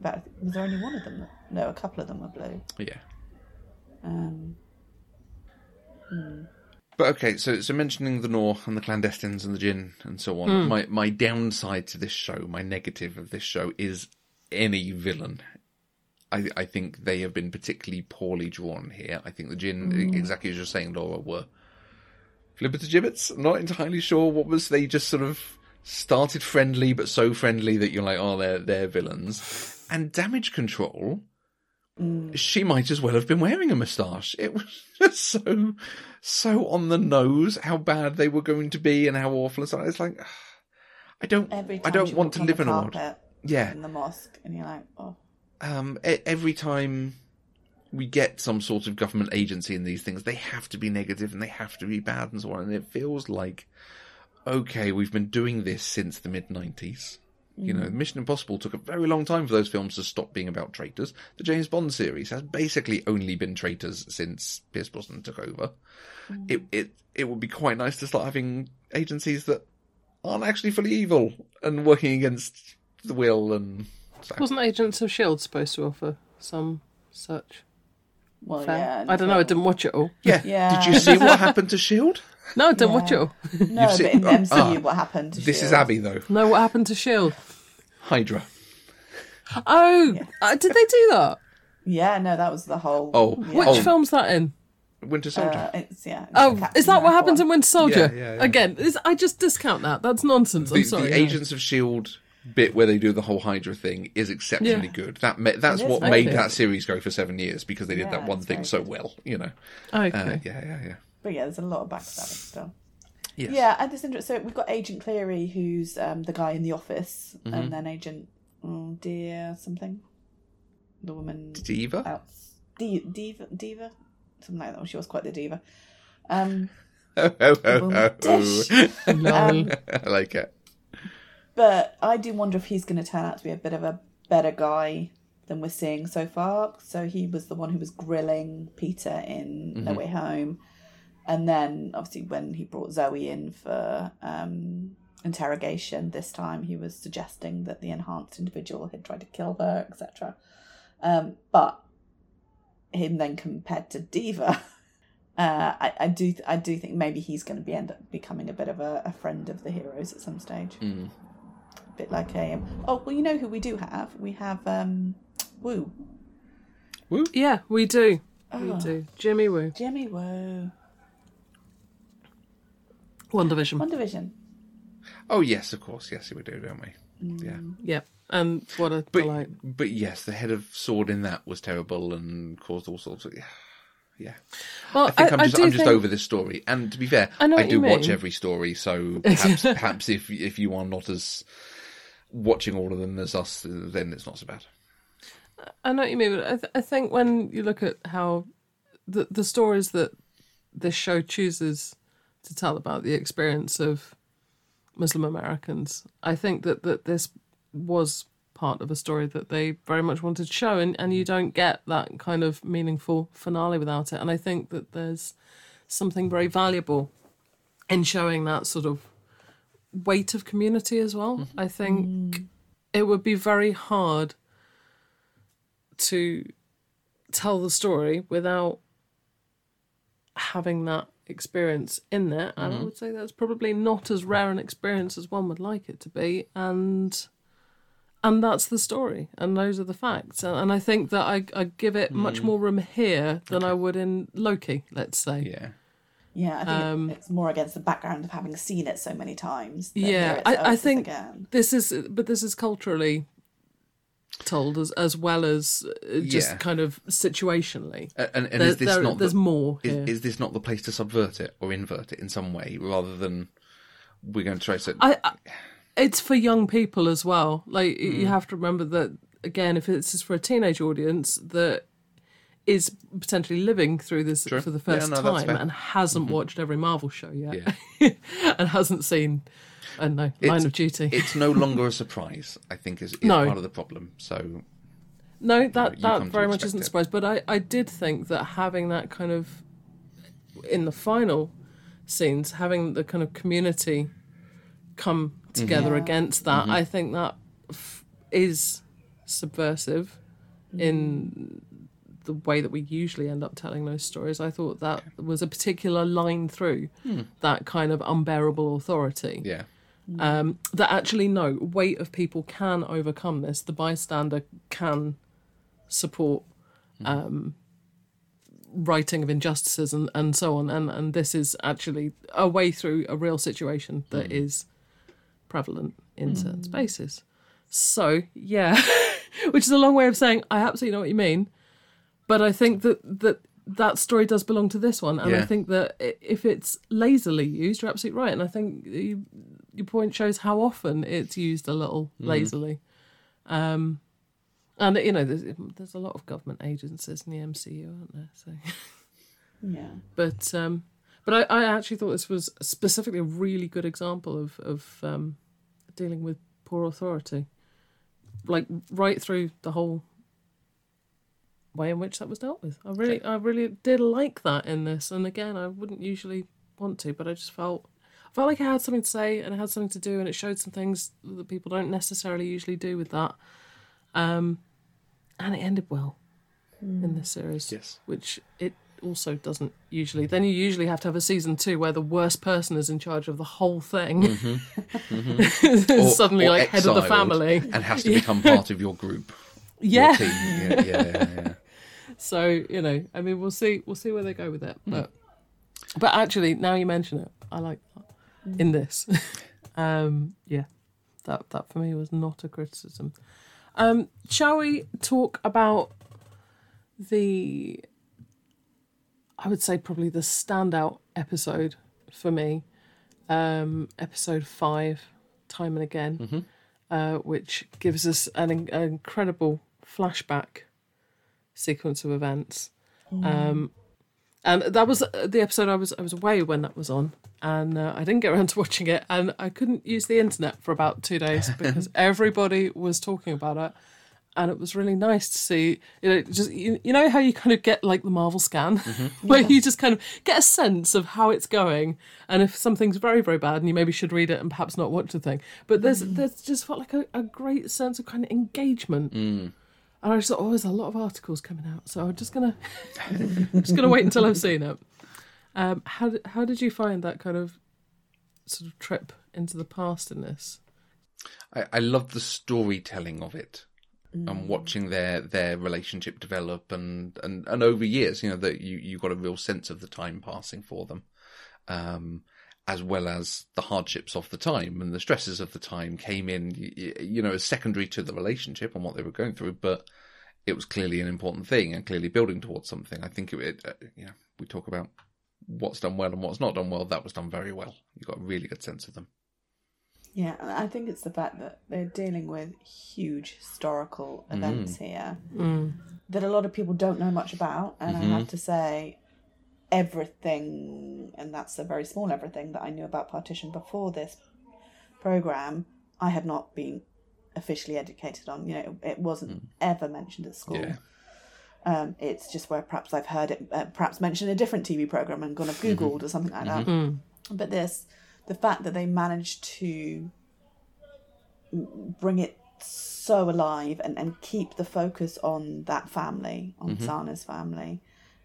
But was there only one of them? That, no, a couple of them were blue. yeah. Um, hmm. But okay, so so mentioning the Noor and the ClanDestines and the Djinn and so on. Hmm. My my downside to this show, my negative of this show, is any villain. I I think they have been particularly poorly drawn here. I think the Djinn, hmm. exactly as you're saying, Laura, were flipper to gibbets. I'm not entirely sure what was. They just sort of started friendly, but so friendly that you're like, oh, they're they're villains. And damage control she might as well have been wearing a moustache. It was just so, so on the nose how bad they were going to be and how awful and so. It's like, I don't, I don't want to live in a world. Yeah. in the mosque, and you're like, oh, Um, every time we get some sort of government agency in these things, they have to be negative and they have to be bad and so on. And it feels like, okay, we've been doing this since the mid 90s. You know, mm. Mission Impossible took a very long time for those films to stop being about traitors. The James Bond series has basically only been traitors since Pierce Brosnan took over. Mm. It it it would be quite nice to start having agencies that aren't actually fully evil and working against the will and so. Wasn't Agents of Shield supposed to offer some such? well, Fair? yeah. I don't know. I didn't watch it all. Yeah. Yeah. Did you see what happened to Shield? No, I didn't watch it all. No, You've but seen- in the oh, MCU, ah. what happened? To This is Abby though. No, what happened to Shield? Hydra. Oh, uh, did they do that? Yeah, no, that was the whole. Oh, yeah. Which Oh. film's that in? Winter Soldier. Uh, it's, yeah. it's Oh, is that what happens one. in Winter Soldier? Yeah, yeah, yeah. Again, is, I just discount that. That's nonsense. I'm the, sorry. the no. Agents of Shield bit where they do the whole Hydra thing is exceptionally Yeah. good. That ma- that's what made that series go for seven years because they did Yeah, that one thing so well. You know. Okay. Uh, yeah, yeah, yeah. But yeah, there's a lot of backstabbing still. Yes. Yeah, and this interesting. So we've got Agent Cleary, who's um, the guy in the office, Mm-hmm. and then Agent oh, Dear something, the woman Diva. out Di- Diva, Diva, something like that. Well, she was quite the diva. Um, Oh, oh, oh, oh, Dish. oh. I like it. But I do wonder if he's going to turn out to be a bit of a better guy than we're seeing so far. So he was the one who was grilling Peter in No Way Home. And then, obviously, when he brought Zoe in for um, interrogation this time, he was suggesting that the enhanced individual had tried to kill her, etc. Um, but him then compared to Diva, uh, I, I do I do think maybe he's going to be end up becoming a bit of a, a friend of the heroes at some stage. Mm. A bit like a um, oh well, you know who we do have? We have um, Woo, Woo Yeah, we do. Oh. We do. Jimmy Woo. Jimmy Woo WandaVision. One Division. Oh yes, of course, yes, we do, don't we? Mm. Yeah. Yep. And um, what a But delight. but yes, the head of S.W.O.R.D. in that was terrible and caused all sorts of yeah. Yeah. Well, I think I, am just do I'm just think- over this story. And to be fair, I I do watch mean. every story, so perhaps perhaps if if you are not as watching all of them as us, then it's not so bad. I know what you mean, but I, th- I think when you look at how the the stories that this show chooses to tell about the experience of Muslim Americans, I think that, that this was part of a story that they very much wanted to show, and, and you mm. don't get that kind of meaningful finale without it. And I think that there's something very valuable in showing that sort of weight of community as well. Mm-hmm. I think mm. it would be very hard to tell the story without having that experience in there and i would say that's probably not as rare an experience as one would like it to be and and that's the story and those are the facts and, and i think that I, I give it much more room here than i would in loki let's say Yeah. Yeah, I think Um, it's more against the background of having seen it so many times. Yeah, I- I think- again. this is but this is culturally told as as well as uh, just Yeah. kind of situationally And, and There- is this there- not there's the, more is, this not the place to subvert it or invert it in some way rather than we're going to try to I, I it's for young people as well. Like y you have to remember that again, if it's just for a teenage audience that is potentially living through this True. for the Yeah, first no, time and hasn't watched every Marvel show yet, Yeah. and hasn't seen, I don't know, Line of Duty. it's no longer a surprise. I think is, is No. part of the problem. So No, that you that come to very much isn't a surprise. But I, I did think that having that kind of in the final scenes, having the kind of community come mm-hmm. together Yeah. against that, mm-hmm. I think that f- is subversive in mm. the way that we usually end up telling those stories. I thought that was a particular line through hmm. that kind of unbearable authority yeah, um, that actually no weight of people can overcome this. The bystander can support um, righting of injustices and, and so on. And, and this is actually a way through a real situation that is prevalent in certain spaces. So, yeah, which is a long way of saying I absolutely know what you mean. But I think that that, that story does belong to this one. And I think that if it's lazily used, you're absolutely right. And I think you, your point shows how often it's used a little lazily. Um, and you know, there's, there's a lot of government agencies in the MCU, aren't there? So, Yeah. but um, but I, I actually thought this was specifically a really good example of of um, dealing with poor authority, like right through the whole way in which that was dealt with. I really, I really did like that in this. And again, I wouldn't usually want to, but I just felt. I felt like I had something to say and I had something to do, and it showed some things that people don't necessarily usually do with that. Um, and it ended well in this series yes. which it also doesn't usually. Then you usually have to have a season two where the worst person is in charge of the whole thing. Suddenly, Or like head of the family. and has to become part of your group. Yeah. Your. Yeah, yeah, yeah, yeah. So you know, I mean, we'll see. We'll see where they go with it. Hmm. But but actually, now you mention it, I like that in this. um, yeah, that that for me was not a criticism. Um, shall we talk about the? I would say probably the standout episode for me, um, episode five, time and again, uh, which gives us an, an incredible flashback sequence of events. Um, and that was uh, the episode I was I was away when that was on, and uh, I didn't get around to watching it, and I couldn't use the internet for about two days because everybody was talking about it, and it was really nice to see. You know, just you, you know how you kind of get like the Marvel scan, where you just kind of get a sense of how it's going, and if something's very very bad, and you maybe should read it and perhaps not watch the thing. But there's there's just felt like a, a great sense of kind of engagement. And I just thought, oh, there's a lot of articles coming out, so I'm just gonna just gonna wait until I've seen it. Um, how did, how did you find that kind of sort of trip into the past in this? I, I love the storytelling of it and watching their their relationship develop and, and, and over years, you know, that you, you got a real sense of the time passing for them. Um, as well as the hardships of the time and the stresses of the time came in, you, you know, as secondary to the relationship and what they were going through, but it was clearly an important thing and clearly building towards something. I think it, it uh, you know, we talk about what's done well and what's not done well. That was done very well. You got a really good sense of them. Yeah, I think it's the fact that they're dealing with huge historical events mm. here mm. that a lot of people don't know much about. And I mm-hmm. have to say, everything, and that's a very small everything that I knew about partition before this program, I had not been officially educated on. You know, it wasn't hmm. ever mentioned at school. Yeah. Um, it's just where perhaps I've heard it, uh, perhaps mentioned in a different TV program and gone and mm-hmm. googled or something like that. Mm-hmm. Mm-hmm. But this, the fact that they managed to bring it so alive and, and keep the focus on that family, on Sana's family,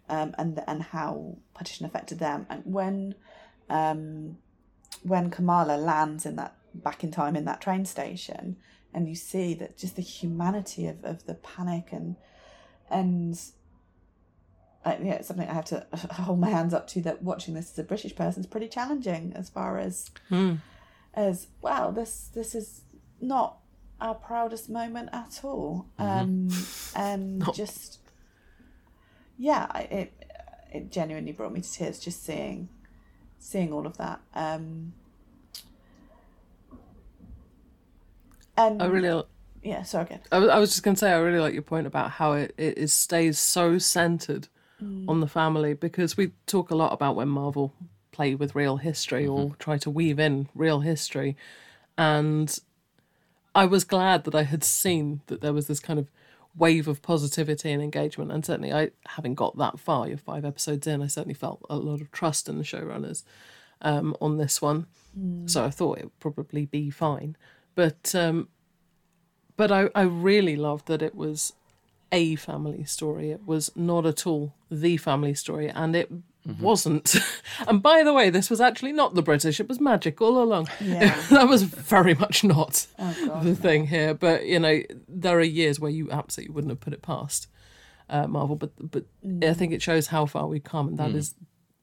um, and and how partition affected them. And when um, when Kamala lands in that back in time in that train station, and you see that just the humanity of, of the panic and and uh, yeah, it's something I have to hold my hands up to. That watching this as a British person is pretty challenging, as far as as wow, this this is not our proudest moment at all, um, and just yeah, it it genuinely brought me to tears just seeing seeing all of that. Um, and I really, yeah, sorry again. I was, I was just going to say, I really like your point about how it, it is, stays so centered on the family because we talk a lot about when Marvel play with real history or try to weave in real history. And I was glad that I had seen that there was this kind of wave of positivity and engagement. And certainly, I having got that far, you're five episodes in, I certainly felt a lot of trust in the showrunners um, on this one. So I thought it would probably be fine. But um, but I, I really loved that it was a family story. It was not at all the family story, and it Mm-hmm. wasn't. and by the way, this was actually not the British, it was magic all along. Yeah. that was very much not Oh, God, the thing here. But, you know, there are years where you absolutely wouldn't have put it past uh, Marvel, but but I mm. think it shows how far we've come, and that mm. is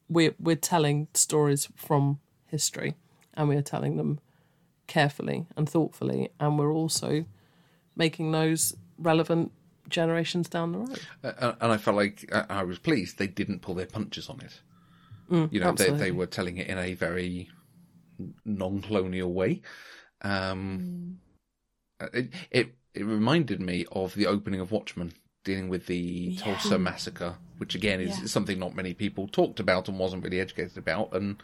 we're, we're telling stories from history, and we are telling them carefully and thoughtfully, and we're also making those relevant generations down the road. Uh, and I felt like I, I was pleased they didn't pull their punches on it. you know, they, they were telling it in a very non-colonial way. Um, it, it it reminded me of the opening of Watchmen, dealing with the Tulsa massacre, which again is Yeah. something not many people talked about and wasn't really educated about. And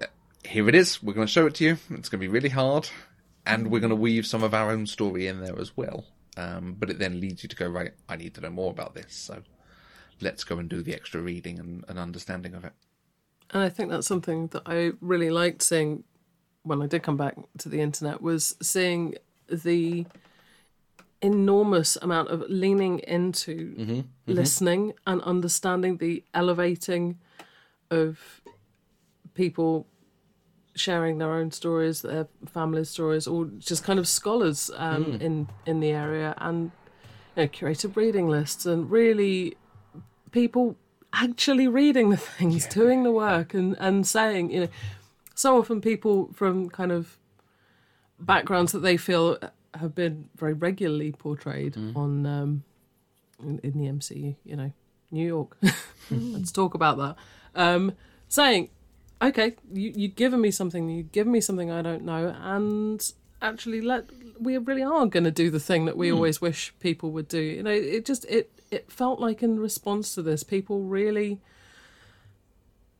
uh, here it is. We're going to show it to you. It's going to be really hard, and we're going to weave some of our own story in there as well. Um, but it then leads you to go right. I need to know more about this. So let's go and do the extra reading and, and understanding of it. And I think that's something that I really liked seeing when I did come back to the internet was seeing the enormous amount of leaning into listening and understanding the elevating of people sharing their own stories, their family stories, or just kind of scholars um, in in the area, and you know, curated reading lists, and really people actually reading the things, doing the work, and and saying, you know, so often people from kind of backgrounds that they feel have been very regularly portrayed on um, in, in the MCU, you know, New York. Let's talk about that. Um, saying, okay, you, you've given me something, you've given me something I don't know, and actually, let we really are going to do the thing that we hmm. always wish people would do. You know, it just it it felt like in response to this, people really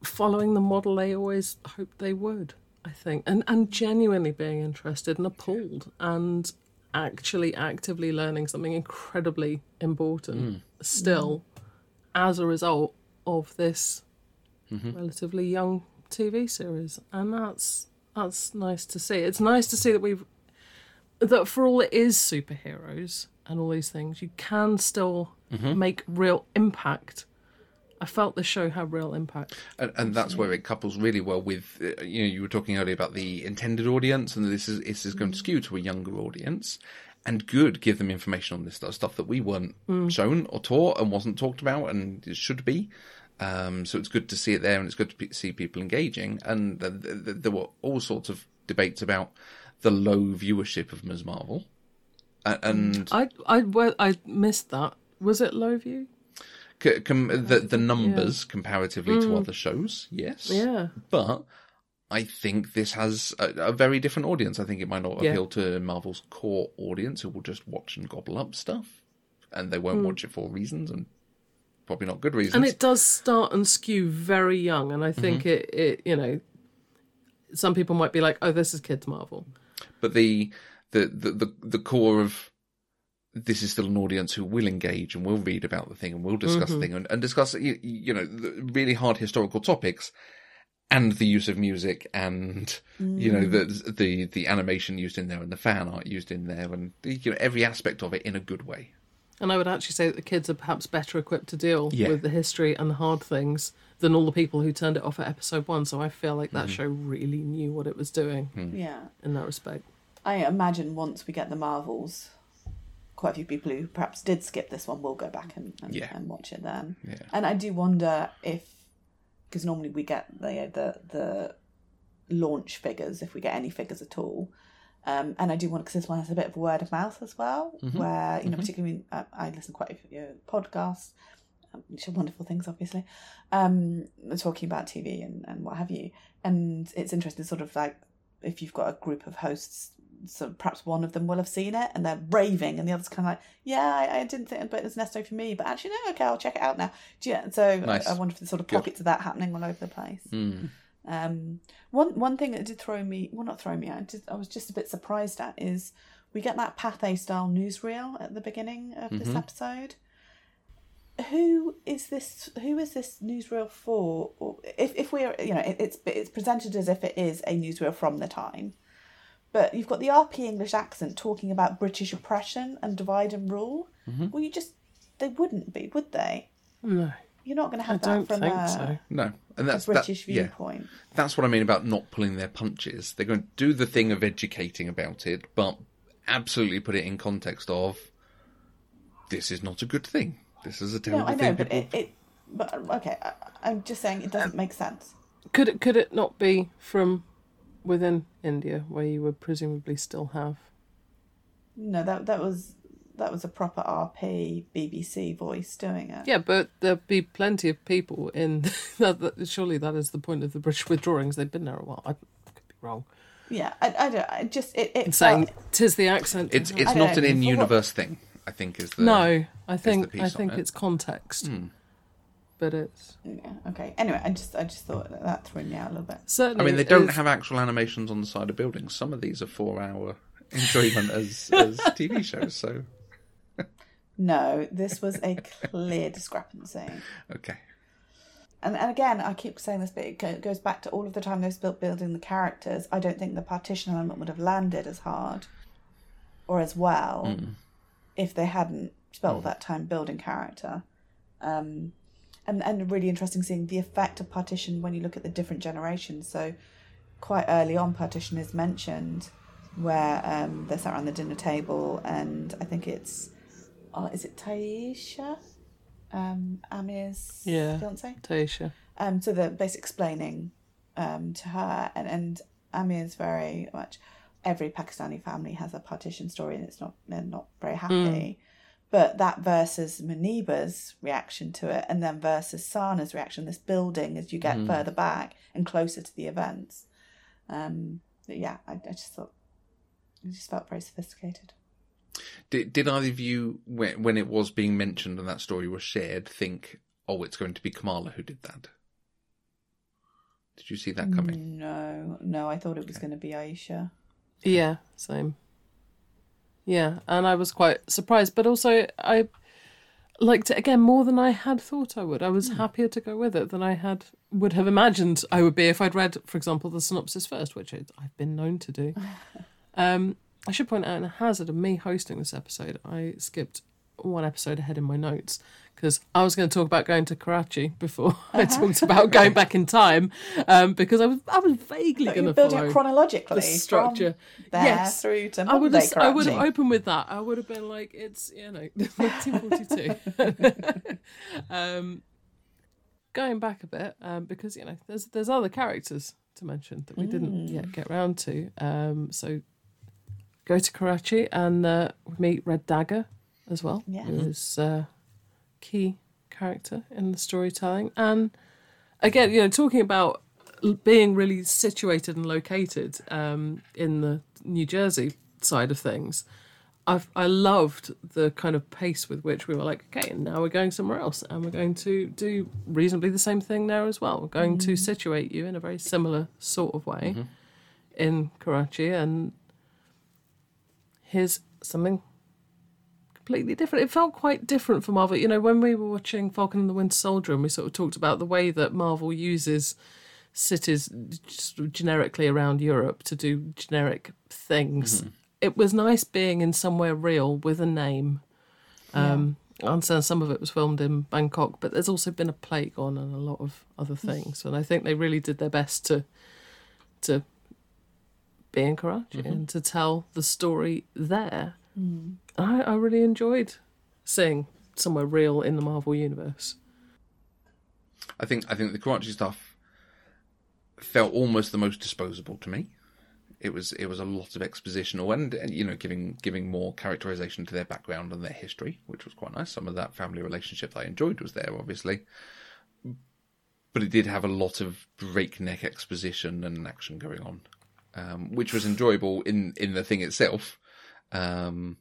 following the model they always hoped they would. I think, and and genuinely being interested and appalled, and actually actively learning something incredibly important hmm. still hmm. as a result of this mm-hmm. relatively young TV series, and that's that's nice to see. It's nice to see that we've that for all it is superheroes and all these things, you can still mm-hmm. make real impact. I felt the show had real impact. and, and that's where it couples really well with uh, you know you were talking earlier about the intended audience and this is this is going to mm. skew to a younger audience and good give them information on this stuff stuff that we weren't mm. shown or taught and wasn't talked about and should be um, so it's good to see it there and it's good to pe- see people engaging and th- th- th- there were all sorts of debates about the low viewership of Ms. Marvel and mm. I I well, I missed that. Was it low view? c- com- the the numbers comparatively to mm. other shows yes Yeah. but I think this has a, a very different audience. I think it might not Yeah. appeal to Marvel's core audience who will just watch and gobble up stuff, and they won't mm. watch it for reasons and probably not good reasons. And it does start and skew very young, and I think mm-hmm. it, it you know, some people might be like, "Oh, this is kids Marvel." but the, the the the the core of this is still an audience who will engage and will read about the thing and will discuss the mm-hmm. thing and, and discuss you, you know the really hard historical topics and the use of music and you know mm. the the the animation used in there and the fan art used in there and you know every aspect of it in a good way. And I would actually say that the kids are perhaps better equipped to deal Yeah. with the history and the hard things than all the people who turned it off at episode one. So I feel like that Mm-hmm. show really knew what it was doing Yeah. in that respect. I imagine once we get the Marvels, quite a few people who perhaps did skip this one will go back and, and, Yeah. and watch it then. Yeah. And I do wonder if, because normally we get the, the the launch figures if we get any figures at all. Um, and I do want because this one has a bit of word of mouth as well, where you know particularly uh, I listen quite a few podcasts, um, which are wonderful things, obviously, um, talking about TV and, and what have you. And it's interesting, sort of like if you've got a group of hosts, so perhaps one of them will have seen it and they're raving, and the other's kind of like, yeah, I, I didn't think, but it's necessary for me. But actually, no, okay, I'll check it out now. Do you, so Nice. I, I wonder if there's sort of Good. pockets of that happening all over the place. Um, one one thing that did throw me, well, not throw me, I just I was just a bit surprised at is we get that Pathé style newsreel at the beginning of this episode. Who is this? Who is this newsreel for? Or if if we're you know it, it's it's presented as if it is a newsreel from the time, but you've got the RP English accent talking about British oppression and divide and rule. Well, you just they wouldn't be, would they? No, You're not going to I have that don't from think a, so. No, and a that's that- British yeah. viewpoint. That's what I mean about not pulling their punches. They're going to do the thing of educating about it, but absolutely put it in context of this is not a good thing. This is a No, terrible I know, thing. but it, it but okay, I, I'm just saying it doesn't um, make sense. could it could it not be from within India where you would presumably still have? No, that that was that was a proper RP BBC voice doing it. Yeah, but there'd be plenty of people in. that, that, surely that is the point of the British withdrawings. They've been there a while. I could be wrong. Yeah, I, I don't. I just it. it saying felt- tis the accent. it's it's not don't an in-universe thing. I think is the no, I think piece I think it. It's context. Hmm. But it's yeah, okay. Anyway, I just I just thought that, that threw me out a little bit. certainly. I mean, they don't is- have actual animations on the side of buildings. Some of these are four-hour enjoyment as as TV shows. So No, this was a clear discrepancy. okay, And, and again, I keep saying this, but it goes back to all of the time they was built building the characters. I don't think the partition element would have landed as hard or as well if they hadn't spent all that time building character. Um, and and really interesting seeing the effect of partition when you look at the different generations. So quite early on, partition is mentioned where um, they're sat around the dinner table, and I think it's uh, is it Tyesha, um, Aamir's Yeah. fiance. Tyesha. Um, so they're basically explaining um, to her, and, and Amir is very much every Pakistani family has a partition story, and it's not they're not very happy. But that versus Muneeba's reaction to it, and then versus Sana's reaction, this building as you get further back and closer to the events. Um, yeah, I, I just thought it just felt very sophisticated. Did did either of you when when it was being mentioned and that story was shared think, oh, it's going to be Kamala who did that? Did you see that coming? No, no, I thought it was going to be Aisha. Yeah, same. Yeah, and I was quite surprised, but also I liked it again more than I had thought I would. I was happier to go with it than I had would have imagined I would be if I'd read, for example, the synopsis first, which I- I've been known to do. um, I should point out, in a hazard of me hosting this episode, I skipped one episode ahead in my notes because I was going to talk about going to Karachi before I talked about going back in time um, because I was I was vaguely going to build it chronologically. the structure. There Yes. through to I would have, I would have opened with that. I would have been like, it's you know, 1942. um, going back a bit, um, because you know, there's there's other characters to mention that we didn't yet get round to. Um, so go to Karachi and uh, meet Red Dagger as well, Yes. who is uh, key character in the storytelling, and again, you know, talking about being really situated and located um, in the New Jersey side of things. I've, I loved the kind of pace with which we were like, okay, now we're going somewhere else, and we're going to do reasonably the same thing there as well. We're going to situate you in a very similar sort of way in Karachi, and here's something completely different. It felt quite different for Marvel. You know, when we were watching Falcon and the Winter Soldier, and we sort of talked about the way that Marvel uses cities generically around Europe to do generic things. It was nice being in somewhere real with a name. Um, I understand some of it was filmed in Bangkok, but there's also been a plague on and a lot of other things, and I think they really did their best to to be in Karachi and to tell the story there. Mm. I, I really enjoyed seeing somewhere real in the Marvel universe. I think I think the Karachi stuff felt almost the most disposable to me. It was it was a lot of expositional and, and you know giving giving more characterization to their background and their history, which was quite nice. Some of that family relationship that I enjoyed was there, obviously, but it did have a lot of breakneck exposition and action going on, um, which was enjoyable in in the thing itself. Um,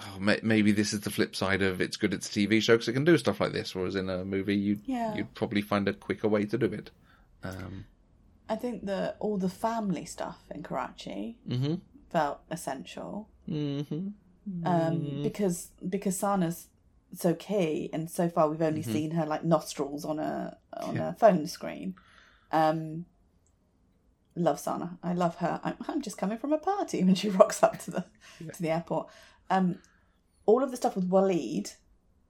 oh, may, maybe this is the flip side of it's good it's a TV show because it can do stuff like this, whereas in a movie you'd Yeah. you'd probably find a quicker way to do it. Um, I think that all the family stuff in Karachi hmm felt essential hmm um, because because Sana's so key, and so far we've only Mm-hmm. seen her like nostrils on a on Yeah. a phone screen. Um, love Sana. I love her. I'm, I'm just coming from a party when she rocks up to the to the airport. Um, all of the stuff with Waleed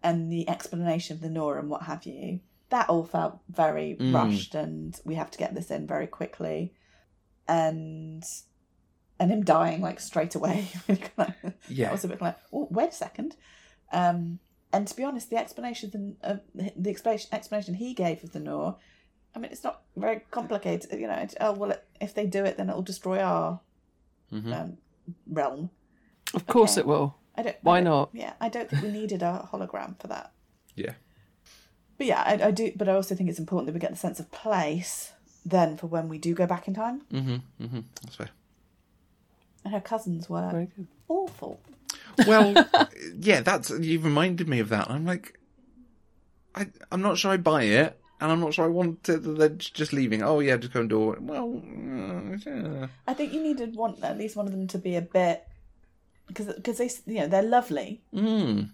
and the explanation of the Noor and what have you. That all felt very Mm. rushed, and we have to get this in very quickly. And and him dying like straight away. Yeah. That was a bit like, oh, wait a second. Um, and to be honest, the explanation, uh, the explanation, explanation he gave of the Noor, I mean, it's not very complicated. You know, it, oh well, it, if they do it, then it'll destroy our Mhm. um, realm. Of course Okay. it will. I don't. I Why don't- not? Yeah, I don't think we needed a hologram for that. Yeah. But yeah, I, I do. But I also think it's important that we get the sense of place then for when we do go back in time. hmm hmm That's fair. And her cousins were Very good. awful. Well, yeah, that's you reminded me of that. I'm like, I I'm not sure I buy it, and I'm not sure I want to. They're just leaving. Oh yeah, just go and do it. Well, yeah. I think you needed one at least one of them to be a bit because because they you know they're lovely Mm.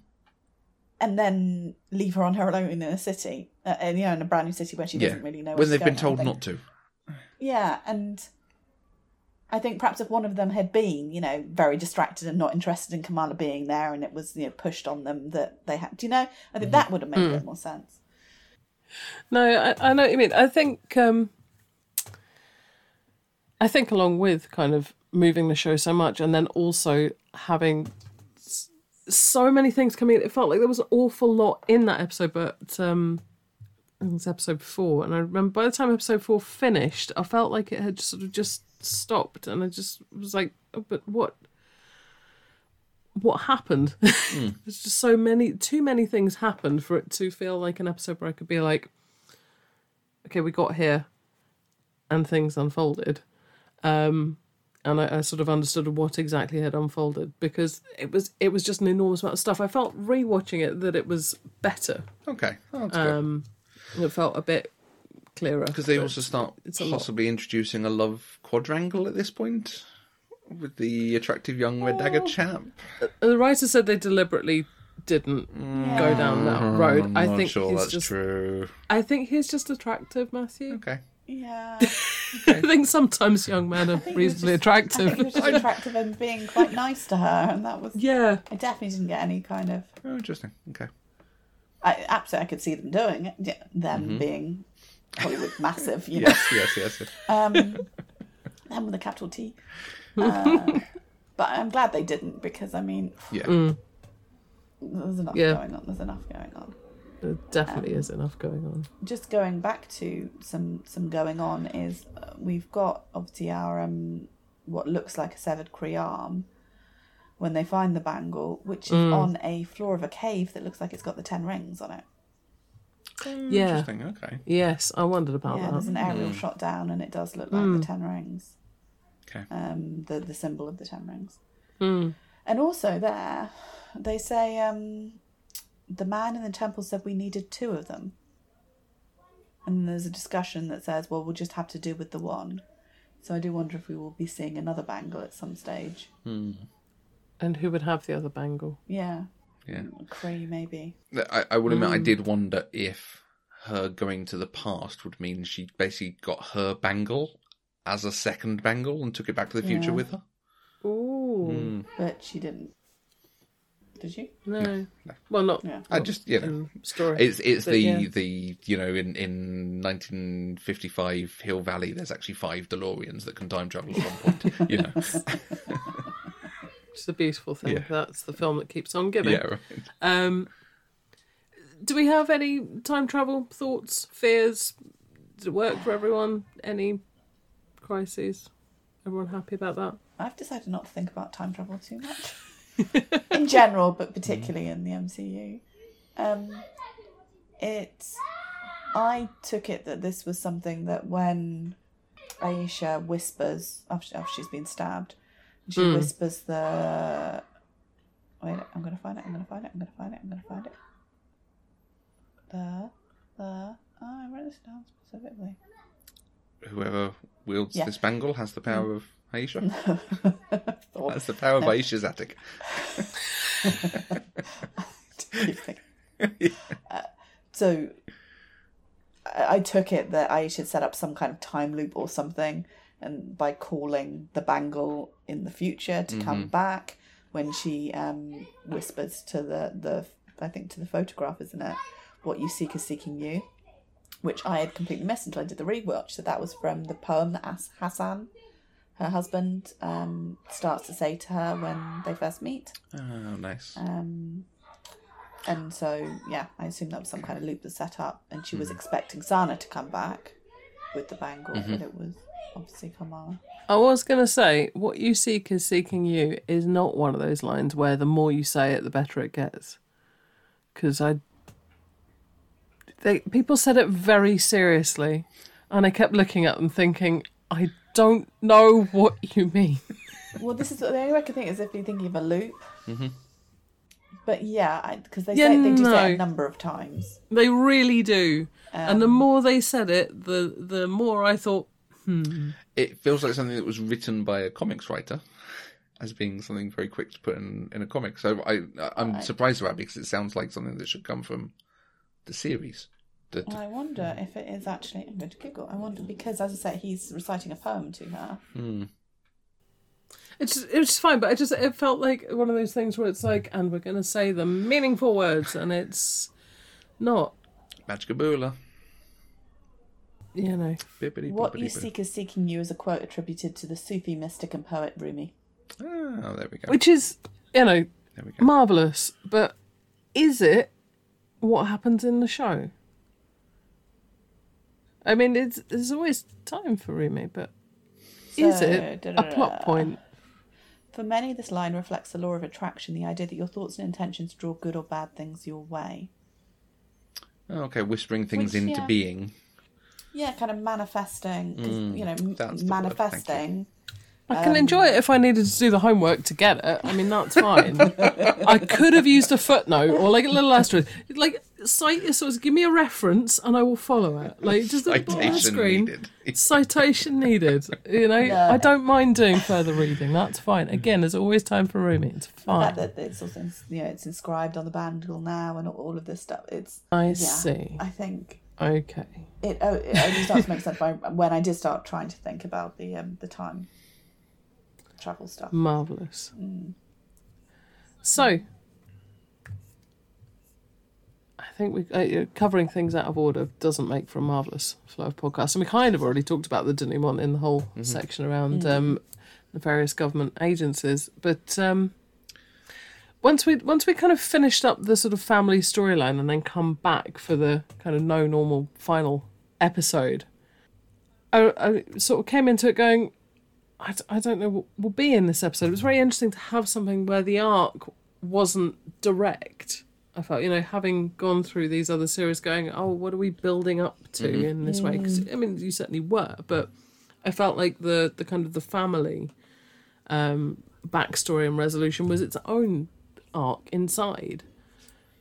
and then leave her on her own in a city uh, and you know in a brand new city where she yeah. doesn't really know when they've been told not to. Yeah, and I think perhaps if one of them had been you know very distracted and not interested in Kamala being there and it was you know pushed on them that they had do you know I think that would have made a bit more sense. No, I, I know what you mean. I think um, I think along with kind of moving the show so much, and then also having so many things coming in, it felt like there was an awful lot in that episode. But um, I think it was episode four, and I remember by the time episode four finished, I felt like it had sort of just stopped, and I just was like, oh, "But what?" What happened? There's just so many, too many things happened for it to feel like an episode where I could be like, okay, we got here and things unfolded. Um, and I, I sort of understood what exactly had unfolded because it was it was just an enormous amount of stuff. I felt rewatching it that it was better. Okay, oh, that's good. Um, it felt a bit clearer. Because they also start a lot. possibly introducing a love quadrangle at this point with the attractive young red Oh. dagger chap. The writer said they deliberately didn't go down that road. I'm I not think sure he's that's just. true. I think he's just attractive, Matthew. Okay. Yeah. I think sometimes young men are think he was reasonably just- I attractive. think he was just attractive and being quite nice to her, and that was. yeah, I definitely didn't get any kind of. Oh, interesting. Okay. I absolutely, I could see them doing it. yeah, Them Mm-hmm. being Hollywood massive, you know. Yes, yes, yes. yes. Um, them with a capital T. Uh, but I'm glad they didn't because I mean, Yeah. there's enough Yeah. going on. There's enough going on. there definitely is enough going on. just going back to some some going on is uh, we've got obviously our um what looks like a severed Cree arm when they find the bangle, which is Mm. on a floor of a cave that looks like it's got the ten rings on it. Yeah. Interesting. Okay. Yes, I wondered about yeah, there's an aerial shot down, and it does look like the ten rings, Okay. um, the the symbol of the ten rings. Mm. And also there, they say um, the man in the temple said we needed two of them. And there's a discussion that says, well, we'll just have to do with the one. So I do wonder if we will be seeing another bangle at some stage. And who would have the other bangle? Yeah, Yeah. Cree maybe. I, I will admit, I Mm. did wonder if her going to the past would mean she basically got her bangle as a second bangle and took it back to the future Yeah. with her. Ooh, But she didn't. Did you? no. Well, not Yeah. I just, you know, in story. it's it's But the yeah. the you know in in 1955 Hill Valley, there's actually five DeLoreans that can time travel at one point. You know, It's a beautiful thing. Yeah. That's the film that keeps on giving. yeah, right. Um, do we have any time travel thoughts, fears? Did it work for everyone? Any crises? Everyone happy about that? I've decided not to think about time travel too much. in general, but particularly in the MCU. Um, it, I took it that this was something that when Aisha whispers after, after she's been stabbed, she Mm. whispers the. Wait, I'm gonna find it. I'm gonna find it. I'm gonna find it. I'm gonna find it. The the. Oh, I wrote this down specifically. Whoever wields Yeah. this bangle has the power of Aisha. That's the power of Aisha's attic. Uh, so I, I took it that I should set up some kind of time loop or something, and by calling the bangle in the future to come back when she um, whispers to the the I think to the photograph, isn't it? What you seek is seeking you, which I had completely missed until I did the rewatch. So that was from the poem that As- Hassan, her husband, um, starts to say to her when they first meet. Oh, nice. Um, and so, yeah, I assume that was some kind of loop that's set up. And she Mm-hmm. was expecting Sana to come back with the bangle, but it was obviously Kamala. I was going to say, what you seek is seeking you is not one of those lines where the more you say it, the better it gets. Because I. They, people said it very seriously, and I kept looking at them thinking, I don't know what you mean. Well, this is the only way I can think is if you're thinking of a loop. Mm-hmm. But yeah, because they Yeah, say they do say it a number of times. They really do. and the Um, more they said it, the the more I thought, It feels like something that was written by a comics writer, as being something very quick to put in, in a comic. So I I'm surprised about it because it sounds like something that should come from the series. That I wonder mm. if it is actually. I'm going to Google. I wonder because, as I say, he's reciting a poem to her. Hmm. it's it was fine, but it just it felt like one of those things where it's like, and we're going to say the meaningful words, and it's not, Majkabula. you know. Bippity What you seek is seeking you is a quote attributed to the Sufi mystic and poet Rumi. Oh, there we go. Which is, you know, There we go. marvelous, but is it what happens in the show? I mean, it's there's always time for Rumi, but is it a plot point? For many, this line reflects the law of attraction, the idea that your thoughts and intentions draw good or bad things your way. Oh, okay, whispering things Which, into yeah. being. Yeah, kind of manifesting, 'cause, you know, m- Mm, that's the word, manifesting. I can enjoy it if I needed to do the homework to get it. I mean, that's fine. I could have used a footnote or like a little asterisk. Like, cite sort of give me a reference and I will follow it. Like just at the bottom of the screen. needed. Citation needed. You know, No. I don't mind doing further reading. That's fine. Again, there's always time for Rumi. It's The fine. fact that it's also you know it's inscribed on the bangle now and all of this stuff. It's I yeah. see. I think Okay. it oh, it only starts to make sense by when I did start trying to think about the um, the time travel stuff. Marvelous. Mm. So, I think we uh, covering things out of order doesn't make for a marvelous flow of podcasts, and we kind of already talked about the denouement in the whole section around um, the various government agencies. But um, once we once we kind of finished up the sort of family storyline, and then come back for the kind of no normal final episode, I, I sort of came into it going. I, I don't know what will be in this episode. It was very interesting to have something where the arc wasn't direct. I felt, you know, having gone through these other series, going, oh, what are we building up to in this way? Because I mean, you certainly were, but I felt like the the kind of the family um, backstory and resolution was its own arc inside.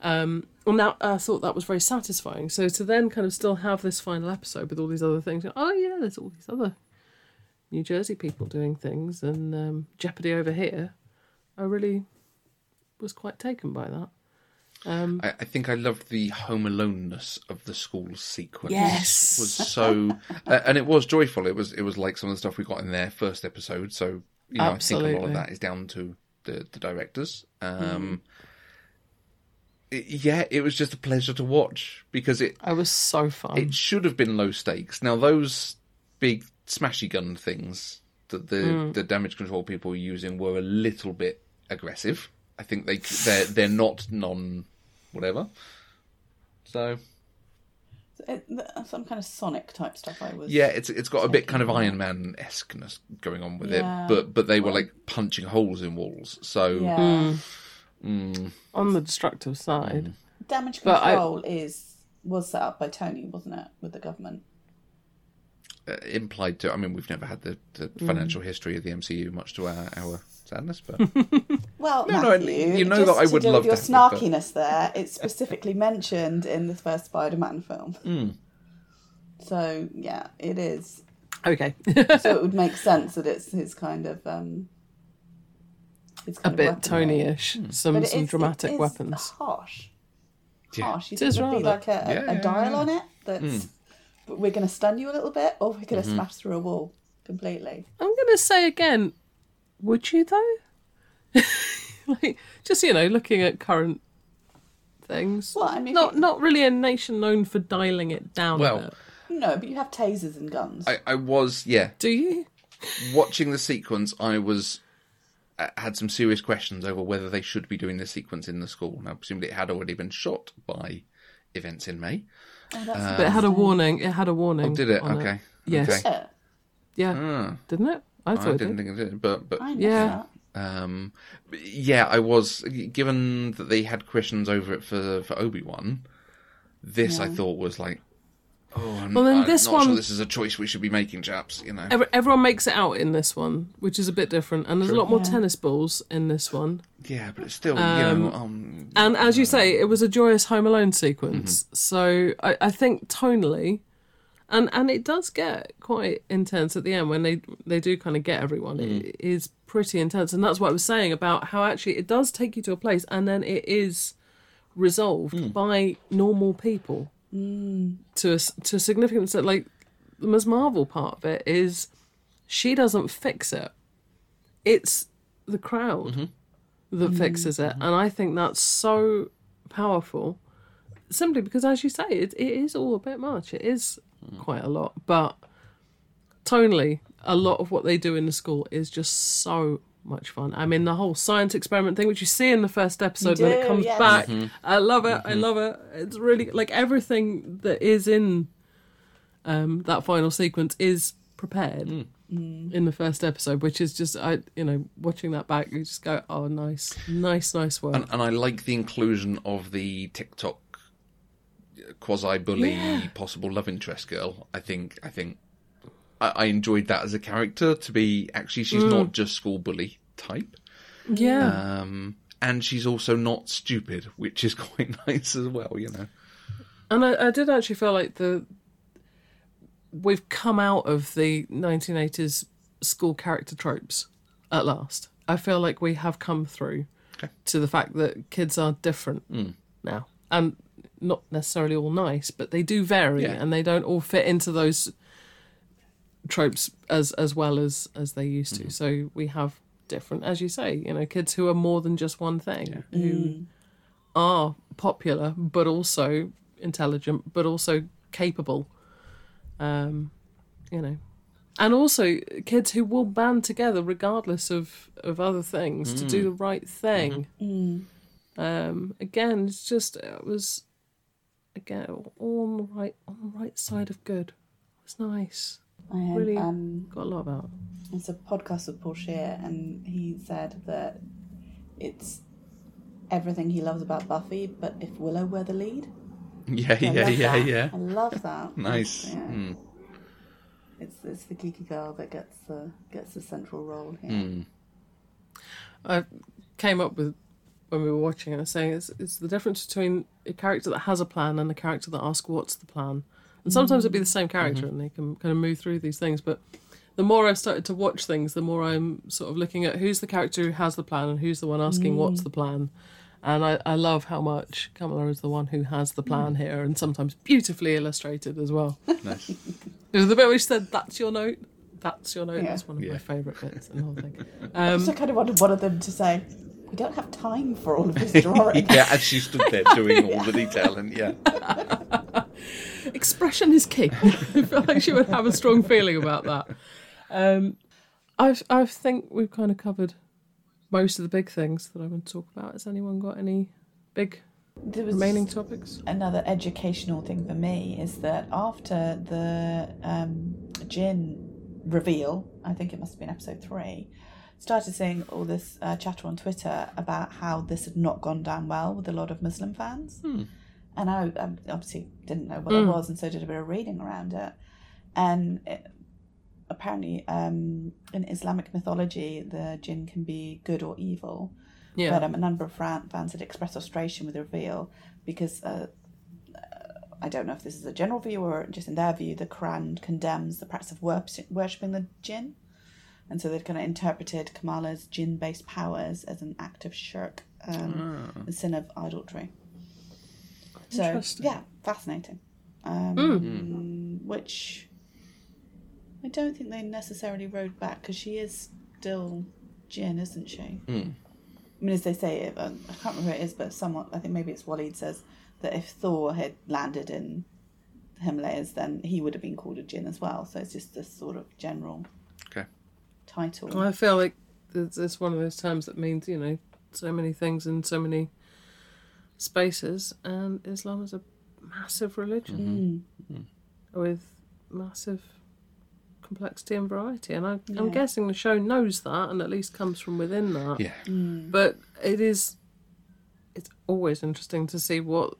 Um, and that I thought that was very satisfying. So to then kind of still have this final episode with all these other things. Oh yeah, there's all these other New Jersey people doing things and um, Jeopardy over here. I really was quite taken by that. Um, I, I think I loved the home aloneness of the school sequence. Yes. was so, uh, and it was joyful. It was it was like some of the stuff we got in their first episode. So you know, I think a lot of that is down to the the directors. Um, it- yeah, it was just a pleasure to watch because it I was so fun. it should have been low stakes. Now those big smashy gun things that the Hmm. the damage control people were using were a little bit aggressive. I think they they're they're not non whatever. So some kind of Sonic type stuff. I was yeah, it's it's got a bit kind of Iron Man esqueness going on with Yeah. it, but but they were like punching holes in walls. So yeah. mm, on the destructive side. Damage But I- control is was set up by Tony, wasn't it, with the government? Uh, implied to. I mean, we've never had the, the Mm. financial history of the MCU, much to our, our sadness, but Well, No, no, you know that I would love with your to have it, but- snarkiness there. It's specifically mentioned in the first Spider-Man film. Hmm. So yeah, it is. Okay. So it would make sense that it's his kind of um, his a bit weaponry. Tony-ish. Some some is- dramatic it is weapons. Harsh. Yeah. Harsh. You It think is there'd be like a, a, Yeah, a Hmm. dial yeah. on it that's. But we're going to stun you a little bit, or we're going to Mm-hmm. smash through a wall completely. I'm going to say again, would you though? like, just you know, looking at current things. Well, I mean, not you- not really a nation known for dialing it down. Well, a bit. No, but you have tasers and guns. I, I was yeah do you? watching the sequence, I was uh, had some serious questions over whether they should be doing this sequence in the school. Now, presumably, it had already been shot by events in May. Oh, that's But it had a warning. It had a warning. Oh, did it? on Okay. Yes. Okay. Yeah. Ah, Didn't it? I I thought it didn't did. think it did, but but I Yeah. that. um, yeah, I was given that they had questions over it for for Obi Wan. This I thought was like, oh, I'm, Well, then I'm this not one- sure this is a choice we should be making, chaps. You know, Every, everyone makes it out in this one, which is a bit different, and there's a lot more Yeah. tennis balls in this one. yeah, but it's still you Um, know, um, And as you say, it was a joyous Home Alone sequence. Mm-hmm. So I, I think tonally, and and it does get quite intense at the end when they they do kind of get everyone. Mm. It is pretty intense, and that's what I was saying about how actually it does take you to a place, and then it is resolved Mm. by normal people to a, to a significant extent. Like the Ms. Marvel part of it is she doesn't fix it; it's the crowd Mm-hmm. that fixes it, and I think that's so powerful. Simply because, as you say, it, it is all a bit much. It is quite a lot, but tonally, a lot of what they do in the school is just so much fun. I mean, the whole science experiment thing, which you see in the first episode when it comes yes. back, Mm-hmm. I love it. I love it. It's really like everything that is in um, that final sequence is prepared Mm. in the first episode, which is just I, you know, watching that back, you just go, oh, nice, nice, nice work. and, and I like the inclusion of the TikTok quasi bully possible love interest girl. I think I think I, I enjoyed that as a character to be actually she's Mm. not just school bully type. yeah. Um and she's also not stupid, which is quite nice as well, you know. And I, I did actually feel like the we've come out of the 1980s school character tropes at last. I feel like we have come through Okay. to the fact that kids are different now, and not necessarily all nice, but they do vary, Yeah. and they don't all fit into those tropes as as well as as they used to. Mm-hmm. So we have different, as you say, you know, kids who are more than just one thing, who mm. are popular but also intelligent, but also capable. Um, you know, and also kids who will band together regardless of of other things to do mm. the right thing. Mm-hmm. Mm. Um, again, it's just it was again all on the right on the right side of good. It was nice. I had, Really um, got a lot about. it's a podcast with Paul Shear, and he said that it's everything he loves about Buffy, but if Willow were the lead. Yeah, I yeah, yeah, that. yeah. I love that. Nice. Yeah. Mm. It's it's the geeky girl that gets the gets the central role here. Mm. I came up with when we were watching it, saying it's it's the difference between a character that has a plan and a character that asks what's the plan. And sometimes it'd be mm-hmm. the same character, mm-hmm. and they can kind of move through these things. But the more I've started to watch things, the more I'm sort of looking at who's the character who has the plan and who's the one asking what's mm. the plan. And I, I love how much Kamala is the one who has the plan mm. here, and sometimes beautifully illustrated as well. Nice. It was the bit where she said, "That's your note." That's your note. Yeah. That's one of Yeah. my favourite bits in the whole thing. Um, I Um, also kind of wanted one of them to say, "We don't have time for all of this drawing." yeah, as she stood there doing all the detail, and yeah, expression is key. I feel like she would have a strong feeling about that. Um, I I think we've kind of covered most of the big things that I want to talk about. Has anyone got any big remaining topics? another educational thing for me is that after the um, djinn reveal, I think it must have been episode three, started seeing all this uh, chatter on Twitter about how this had not gone down well with a lot of Muslim fans. And I um, obviously didn't know what it was, and so did a bit of reading around it. And it, apparently, um, in Islamic mythology, the jinn can be good or evil. Yeah, But um, a number of fans had expressed frustration with the reveal because uh, uh, I don't know if this is a general view or just in their view, the Quran condemns the practice of worshipping the jinn. And so they'd kind of interpreted Kamala's jinn based powers as an act of shirk, um, the sin of idolatry. So, yeah, fascinating. Um, Which I don't think they necessarily rode back because she is still djinn, isn't she? I mean, as they say, it, um, I can't remember who it is, but someone, I think maybe it's Waleed says that if Thor had landed in the Himalayas, then he would have been called a djinn as well. So it's just this sort of general okay. title. I feel like it's, it's one of those terms that means you know so many things in so many spaces, and Islam is a massive religion mm-hmm. mm. Mm. with massive complexity and variety. And I, I'm guessing the show knows that, and at least comes from within that. Yeah, mm. But it is, it's always interesting to see what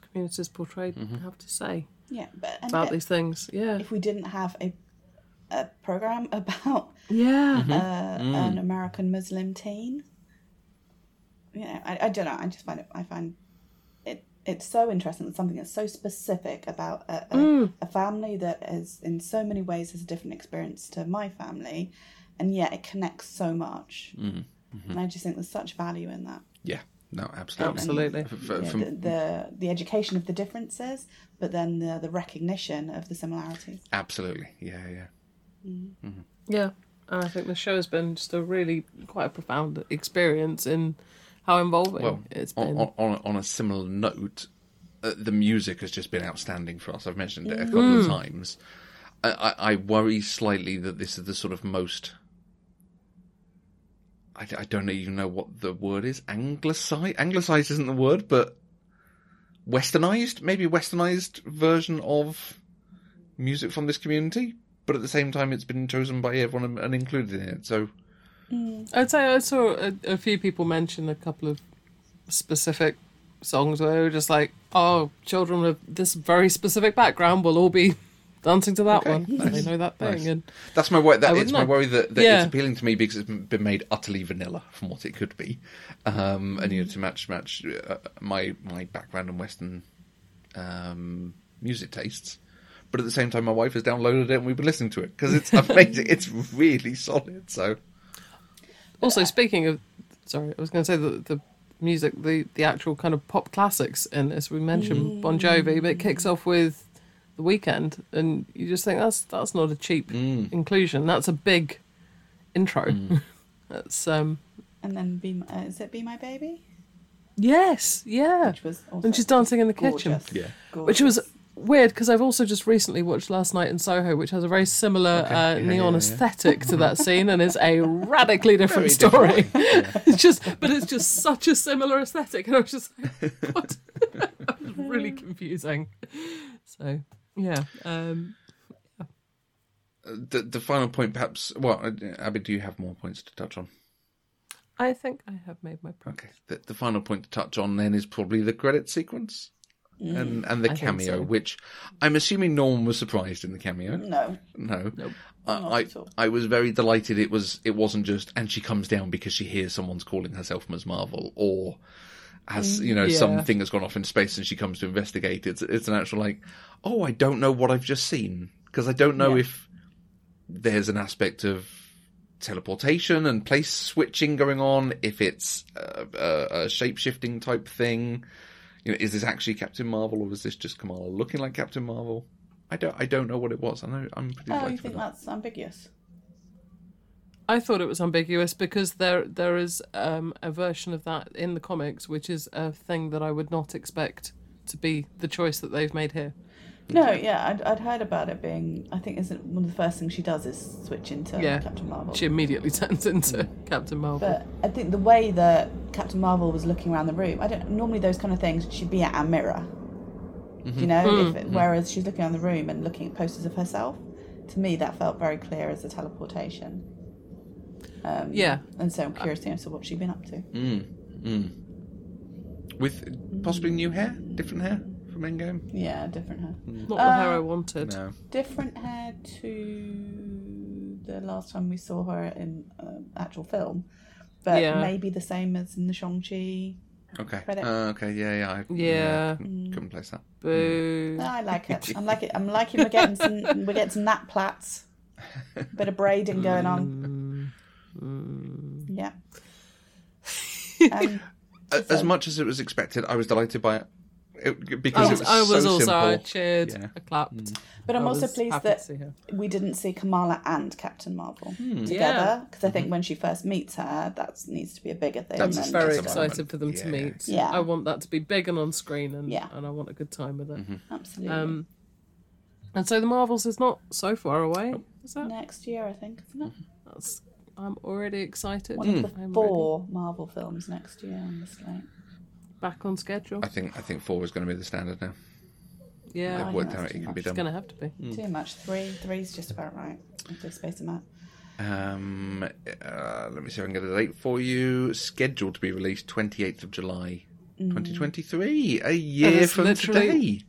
communities portrayed mm-hmm. have to say Yeah, but about yet, these things. Yeah, if we didn't have a a program about yeah. Mm-hmm. uh, an American Muslim teen. You know, I, I don't know. I just find it. I find it. It's so interesting. It's something that's so specific about a, a, mm. a family that is in so many ways has a different experience to my family, and yet it connects so much. Mm-hmm. And I just think there's such value in that. yeah, no, absolutely, Absolutely. F- f- Yeah, from- the, the the education of the differences, but then the the recognition of the similarities. absolutely, yeah, yeah. Mm. Mm-hmm. Yeah, and I think the show has been just a really quite a profound experience in how involving Well, it's on, been. on, on, on a similar note, uh, the music has just been outstanding for us. I've mentioned it a couple of times. I, I, I worry slightly that this is the sort of most. I, I don't even know what the word is. Anglicized? Anglicized isn't the word, but westernized? Maybe westernized version of music from this community. But at the same time, it's been chosen by everyone and included in it. So, I'd say I saw a, a few people mention a couple of specific songs where they were just like, "Oh, children of this very specific background will all be dancing to that Okay, one. nice, They know that thing." nice. And That's my worry. That, it's my worry that, that Yeah. it's appealing to me because it's been made utterly vanilla from what it could be, um, and you know to match match uh, my my background in Western um, music tastes. But at the same time, my wife has downloaded it and we've been listening to it because it's amazing. it's really solid. So Also, speaking of, sorry, I was going to say the the music, the the actual kind of pop classics in this. We mentioned Bon Jovi, but it kicks off with the Weeknd, and you just think that's that's not a cheap inclusion. That's a big intro. that's um And then be My- uh, is it Be My Baby? yes, yeah. Which was also And she's dancing in the kitchen. gorgeous. Yeah. Which was Gorgeous. Weird because I've also just recently watched Last Night in Soho, which has a very similar Okay. uh, Yeah, neon yeah, yeah. aesthetic to that scene, and is a radically different story. it's just, but it's just such a similar aesthetic, and I was just like, what? was really confusing. So yeah, um, the the final point, perhaps. Well, uh, Abby, do you have more points to touch on? I think I have made my point. Okay. The, the final point to touch on then is probably the credit sequence Mm. and and the I cameo, so. which I'm assuming no one was surprised in the cameo. No. No, Nope. I, I. I was very delighted. It was it wasn't just and she comes down because she hears someone's calling herself Ms. Marvel or has mm, you know Yeah. something has gone off in space and she comes to investigate. It's it's an actual like oh I don't know what I've just seen because I don't know Yeah. if there's an aspect of teleportation and place switching going on. If it's a, a, a shape shifting type thing, you know, is this actually Captain Marvel or is this just Kamala looking like Captain Marvel? I don't I don't know what it was. I know I'm pretty Oh, you think that. that's ambiguous? I thought it was ambiguous because there there is um, a version of that in the comics, which is a thing that I would not expect to be the choice that they've made here. No, yeah, I'd, I'd heard about it being. I think isn't one of the first things she does is switch into Yeah. Captain Marvel. She immediately turns into Mm. Captain Marvel. But I think the way that Captain Marvel was looking around the room, I don't normally those kind of things she'd be at a mirror. Mm-hmm. You know, if it, whereas she's looking around the room and looking at posters of herself. To me, that felt very clear as a teleportation. Um, Yeah. and so I'm curious to know so what she'd been up to. With possibly new hair, different hair from Endgame. Yeah, different hair. Not the hair I wanted. No, Different hair to the last time we saw her in uh, actual film, but Yeah. maybe the same as in the Shang Chi. okay, Credit. uh, okay, yeah, yeah, I, Yeah. couldn't, couldn't place that. Boo. No, I like it. I'm like it. I'm liking we're getting some we're getting some nap plaits, bit of braiding going on. Yeah. Um, A- As much as it was expected, I was delighted by it, it oh, because I it was, oh, was, I was so also I cheered, Yeah. I clapped. Mm. but I'm I also pleased that to see her. we didn't see Kamala and Captain Marvel hmm. Yeah. together because I think mm-hmm. when she first meets her, that needs to be a bigger thing. That's I'm a- than- very that's excited for them to meet. Yeah. I want that to be big and on screen, and Yeah. and I want a good time with it. Mm-hmm. Absolutely. Um, and so the Marvels is not so far away, is that? Next year, I think, isn't it? Mm-hmm. That's, I'm already excited. One of the hmm. I'm four Marvel films next year on the slate. Ready. back on schedule. I think I think four is going to be the standard now. Yeah, They've think worked out it can much. be it's going to have to be. Too much. Three. Three's just about right. If they space them out. Um, uh, let me see if I can get a date for you. Scheduled to be released 28th of July, Mm. 2023. A year from literally- today.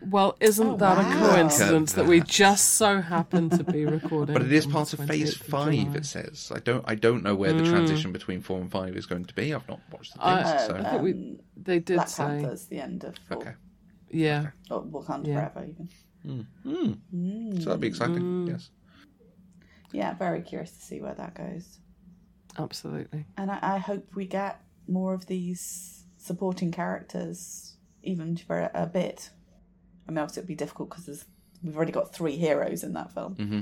Well, isn't Oh, that wow. a coincidence Look that we just so happen to be recording? But it is part of Phase Five. July? It says. I don't. I don't know where the Mm. transition between four and five is going to be. I've not watched the I- things. Uh, so I think we Um, they did Black say Panther's the end of. Four. okay. yeah. Or Wakanda Yeah. Forever, even. So that'd be exciting. Mm. Yes. Yeah, very curious to see where that goes. Absolutely. And I, I hope we get more of these supporting characters, even for a, a bit. I mean, obviously, it'd be difficult because we've already got three heroes in that film. Mm-hmm.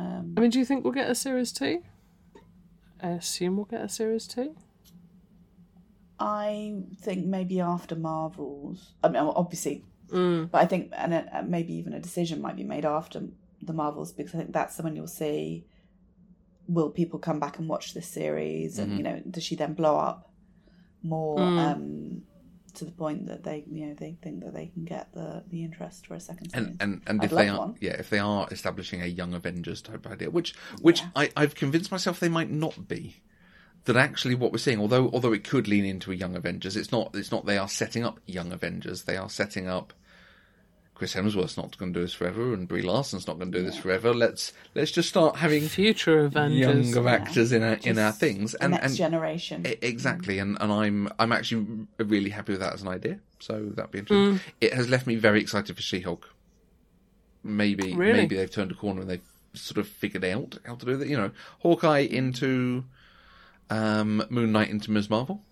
Um, I mean, do you think we'll get a series two? I assume we'll get a series two. I think maybe after Marvels. I mean, obviously, Mm. but I think and uh, maybe even a decision might be made after the Marvels because I think that's when you'll see. Will people come back and watch this series? And you know, does she then blow up more Mm. um, to the point that they, you know, they think that they can get the the interest for a second series? And and, and I'd if they are one. yeah, if they are establishing a young Avengers type idea, which which I, I've convinced myself they might not be. That actually what we're seeing, although although it could lean into a young Avengers, it's not it's not they are setting up young Avengers, they are setting up Chris Hemsworth's not going to do this forever, and Brie Larson's not going to do this forever. Let's let's just start having Future Avengers. younger actors in our in our things, and next and generation. Exactly, and, and I'm I'm actually really happy with that as an idea. So that'd be interesting. It has left me very excited for She-Hulk. Maybe Really? maybe they've turned a corner and they've sort of figured out how to do that. You know, Hawkeye into um, Moon Knight into Ms. Marvel.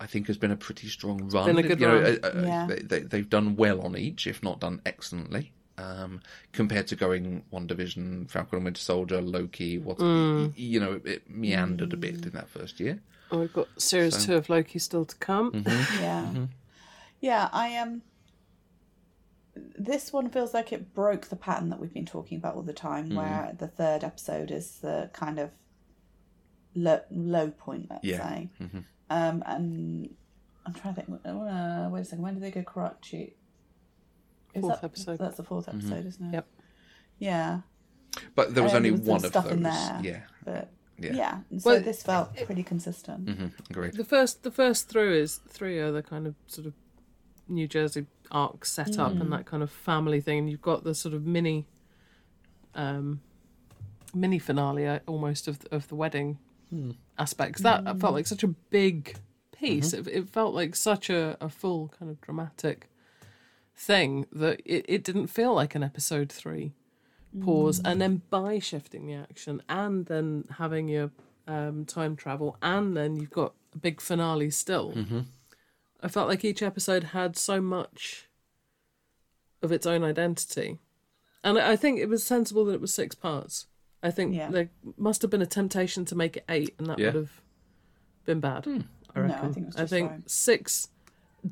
I think has been a pretty strong run. been a good You run. uh, uh, Yeah. they, they, they've done well on each, if not done excellently. Um, compared to going WandaVision, Falcon and Winter Soldier, Loki, what y- you know, it meandered a bit in that first year. Oh, we've got series two of Loki still to come. Mm-hmm. Yeah. Yeah, I am. Um, this one feels like it broke the pattern that we've been talking about all the time, Mm-hmm. where the third episode is the kind of low, low point, let's Yeah. say. Mm-hmm. Um, and I'm trying to think. Uh, wait a second. When did they go Karachi? Is Fourth that, episode. That's the fourth Mm-hmm. episode, isn't it? Yep. Yeah. But there was only there was some one of stuff those. in there. Yeah, But Yeah. yeah, and so Well, this felt pretty consistent. hmm agreed. The first, the first through is three are the kind of sort of New Jersey arc set up and that kind of family thing. And you've got the sort of mini, um, mini finale uh, almost of of the wedding aspects. That felt mm. like such a big piece. Mm-hmm. It, it felt like such a, a full kind of dramatic thing that it, it didn't feel like an episode three pause and mm. then by shifting the action and then having your um, time travel and then you've got a big finale still mm-hmm. i felt like each episode had so much of its own identity. And I think it was sensible that it was six parts i think Yeah. there must have been a temptation to make it eight and that Yeah. would have been bad i No, I reckon think it was I think fine. six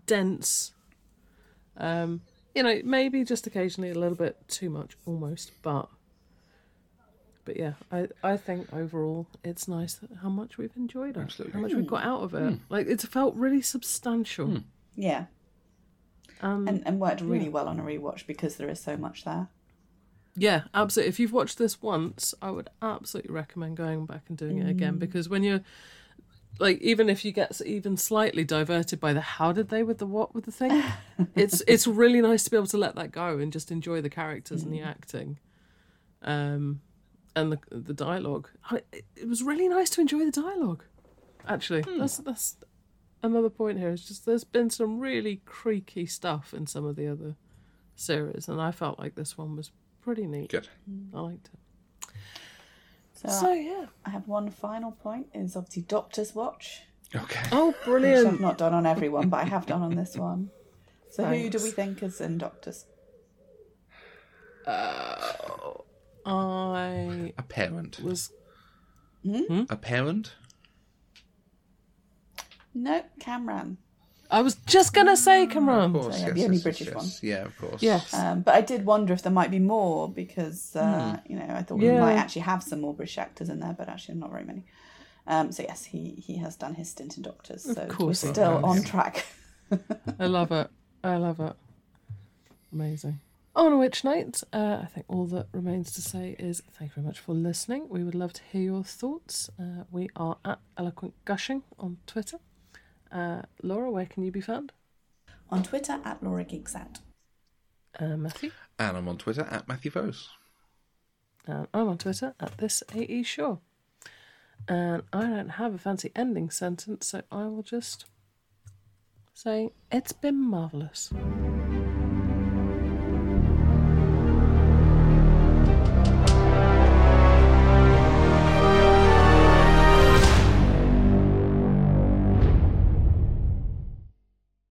dense um you know maybe just occasionally a little bit too much almost but but yeah i i think overall it's nice that how much we've enjoyed it Absolutely. how much we've got out of it like it's felt really substantial Yeah. um And, and worked really well on a rewatch because there is so much there. Yeah, absolutely. If you've watched this once, I would absolutely recommend going back and doing it again mm. because when you're like, even if you get even slightly diverted by the how did they with the what with the thing, it's it's really nice to be able to let that go and just enjoy the characters and the mm. acting, um, and the the dialogue. It- it was really nice to enjoy the dialogue. Actually, hmm. that's that's another point here. It's just there's been some really creaky stuff in some of the other series, and I felt like this one was pretty neat. Good. I liked it. So, So yeah. I have one final point is obviously Doctor's Watch, Okay. Oh, which I've brilliant! not done on everyone, but I have done on this one. So who do we think is in Doctors? Oh I A parent. was hmm? Hmm? A parent. No, Kamran. I was just gonna say Of Kamran. course. yeah, yes, the only yes, British yes, one. Yeah, of course. Yes. Um, but I did wonder if there might be more because uh, you know I thought we might actually have some more British actors in there, but actually not very many. Um, so yes, he he has done his stint in Doctors, so of course we're still on track. I love it. I love it. Amazing. On which note, uh, I think all that remains to say is thank you very much for listening. We would love to hear your thoughts. Uh, we are at Eloquent Gushing on Twitter. Uh, Laura, where can you be found? on Twitter at Laura Geeks Uh, Matthew. And I'm on Twitter at Matthew Foes. And I'm on Twitter at this AE Shaw. And I don't have a fancy ending sentence, so I will just say it's been marvellous.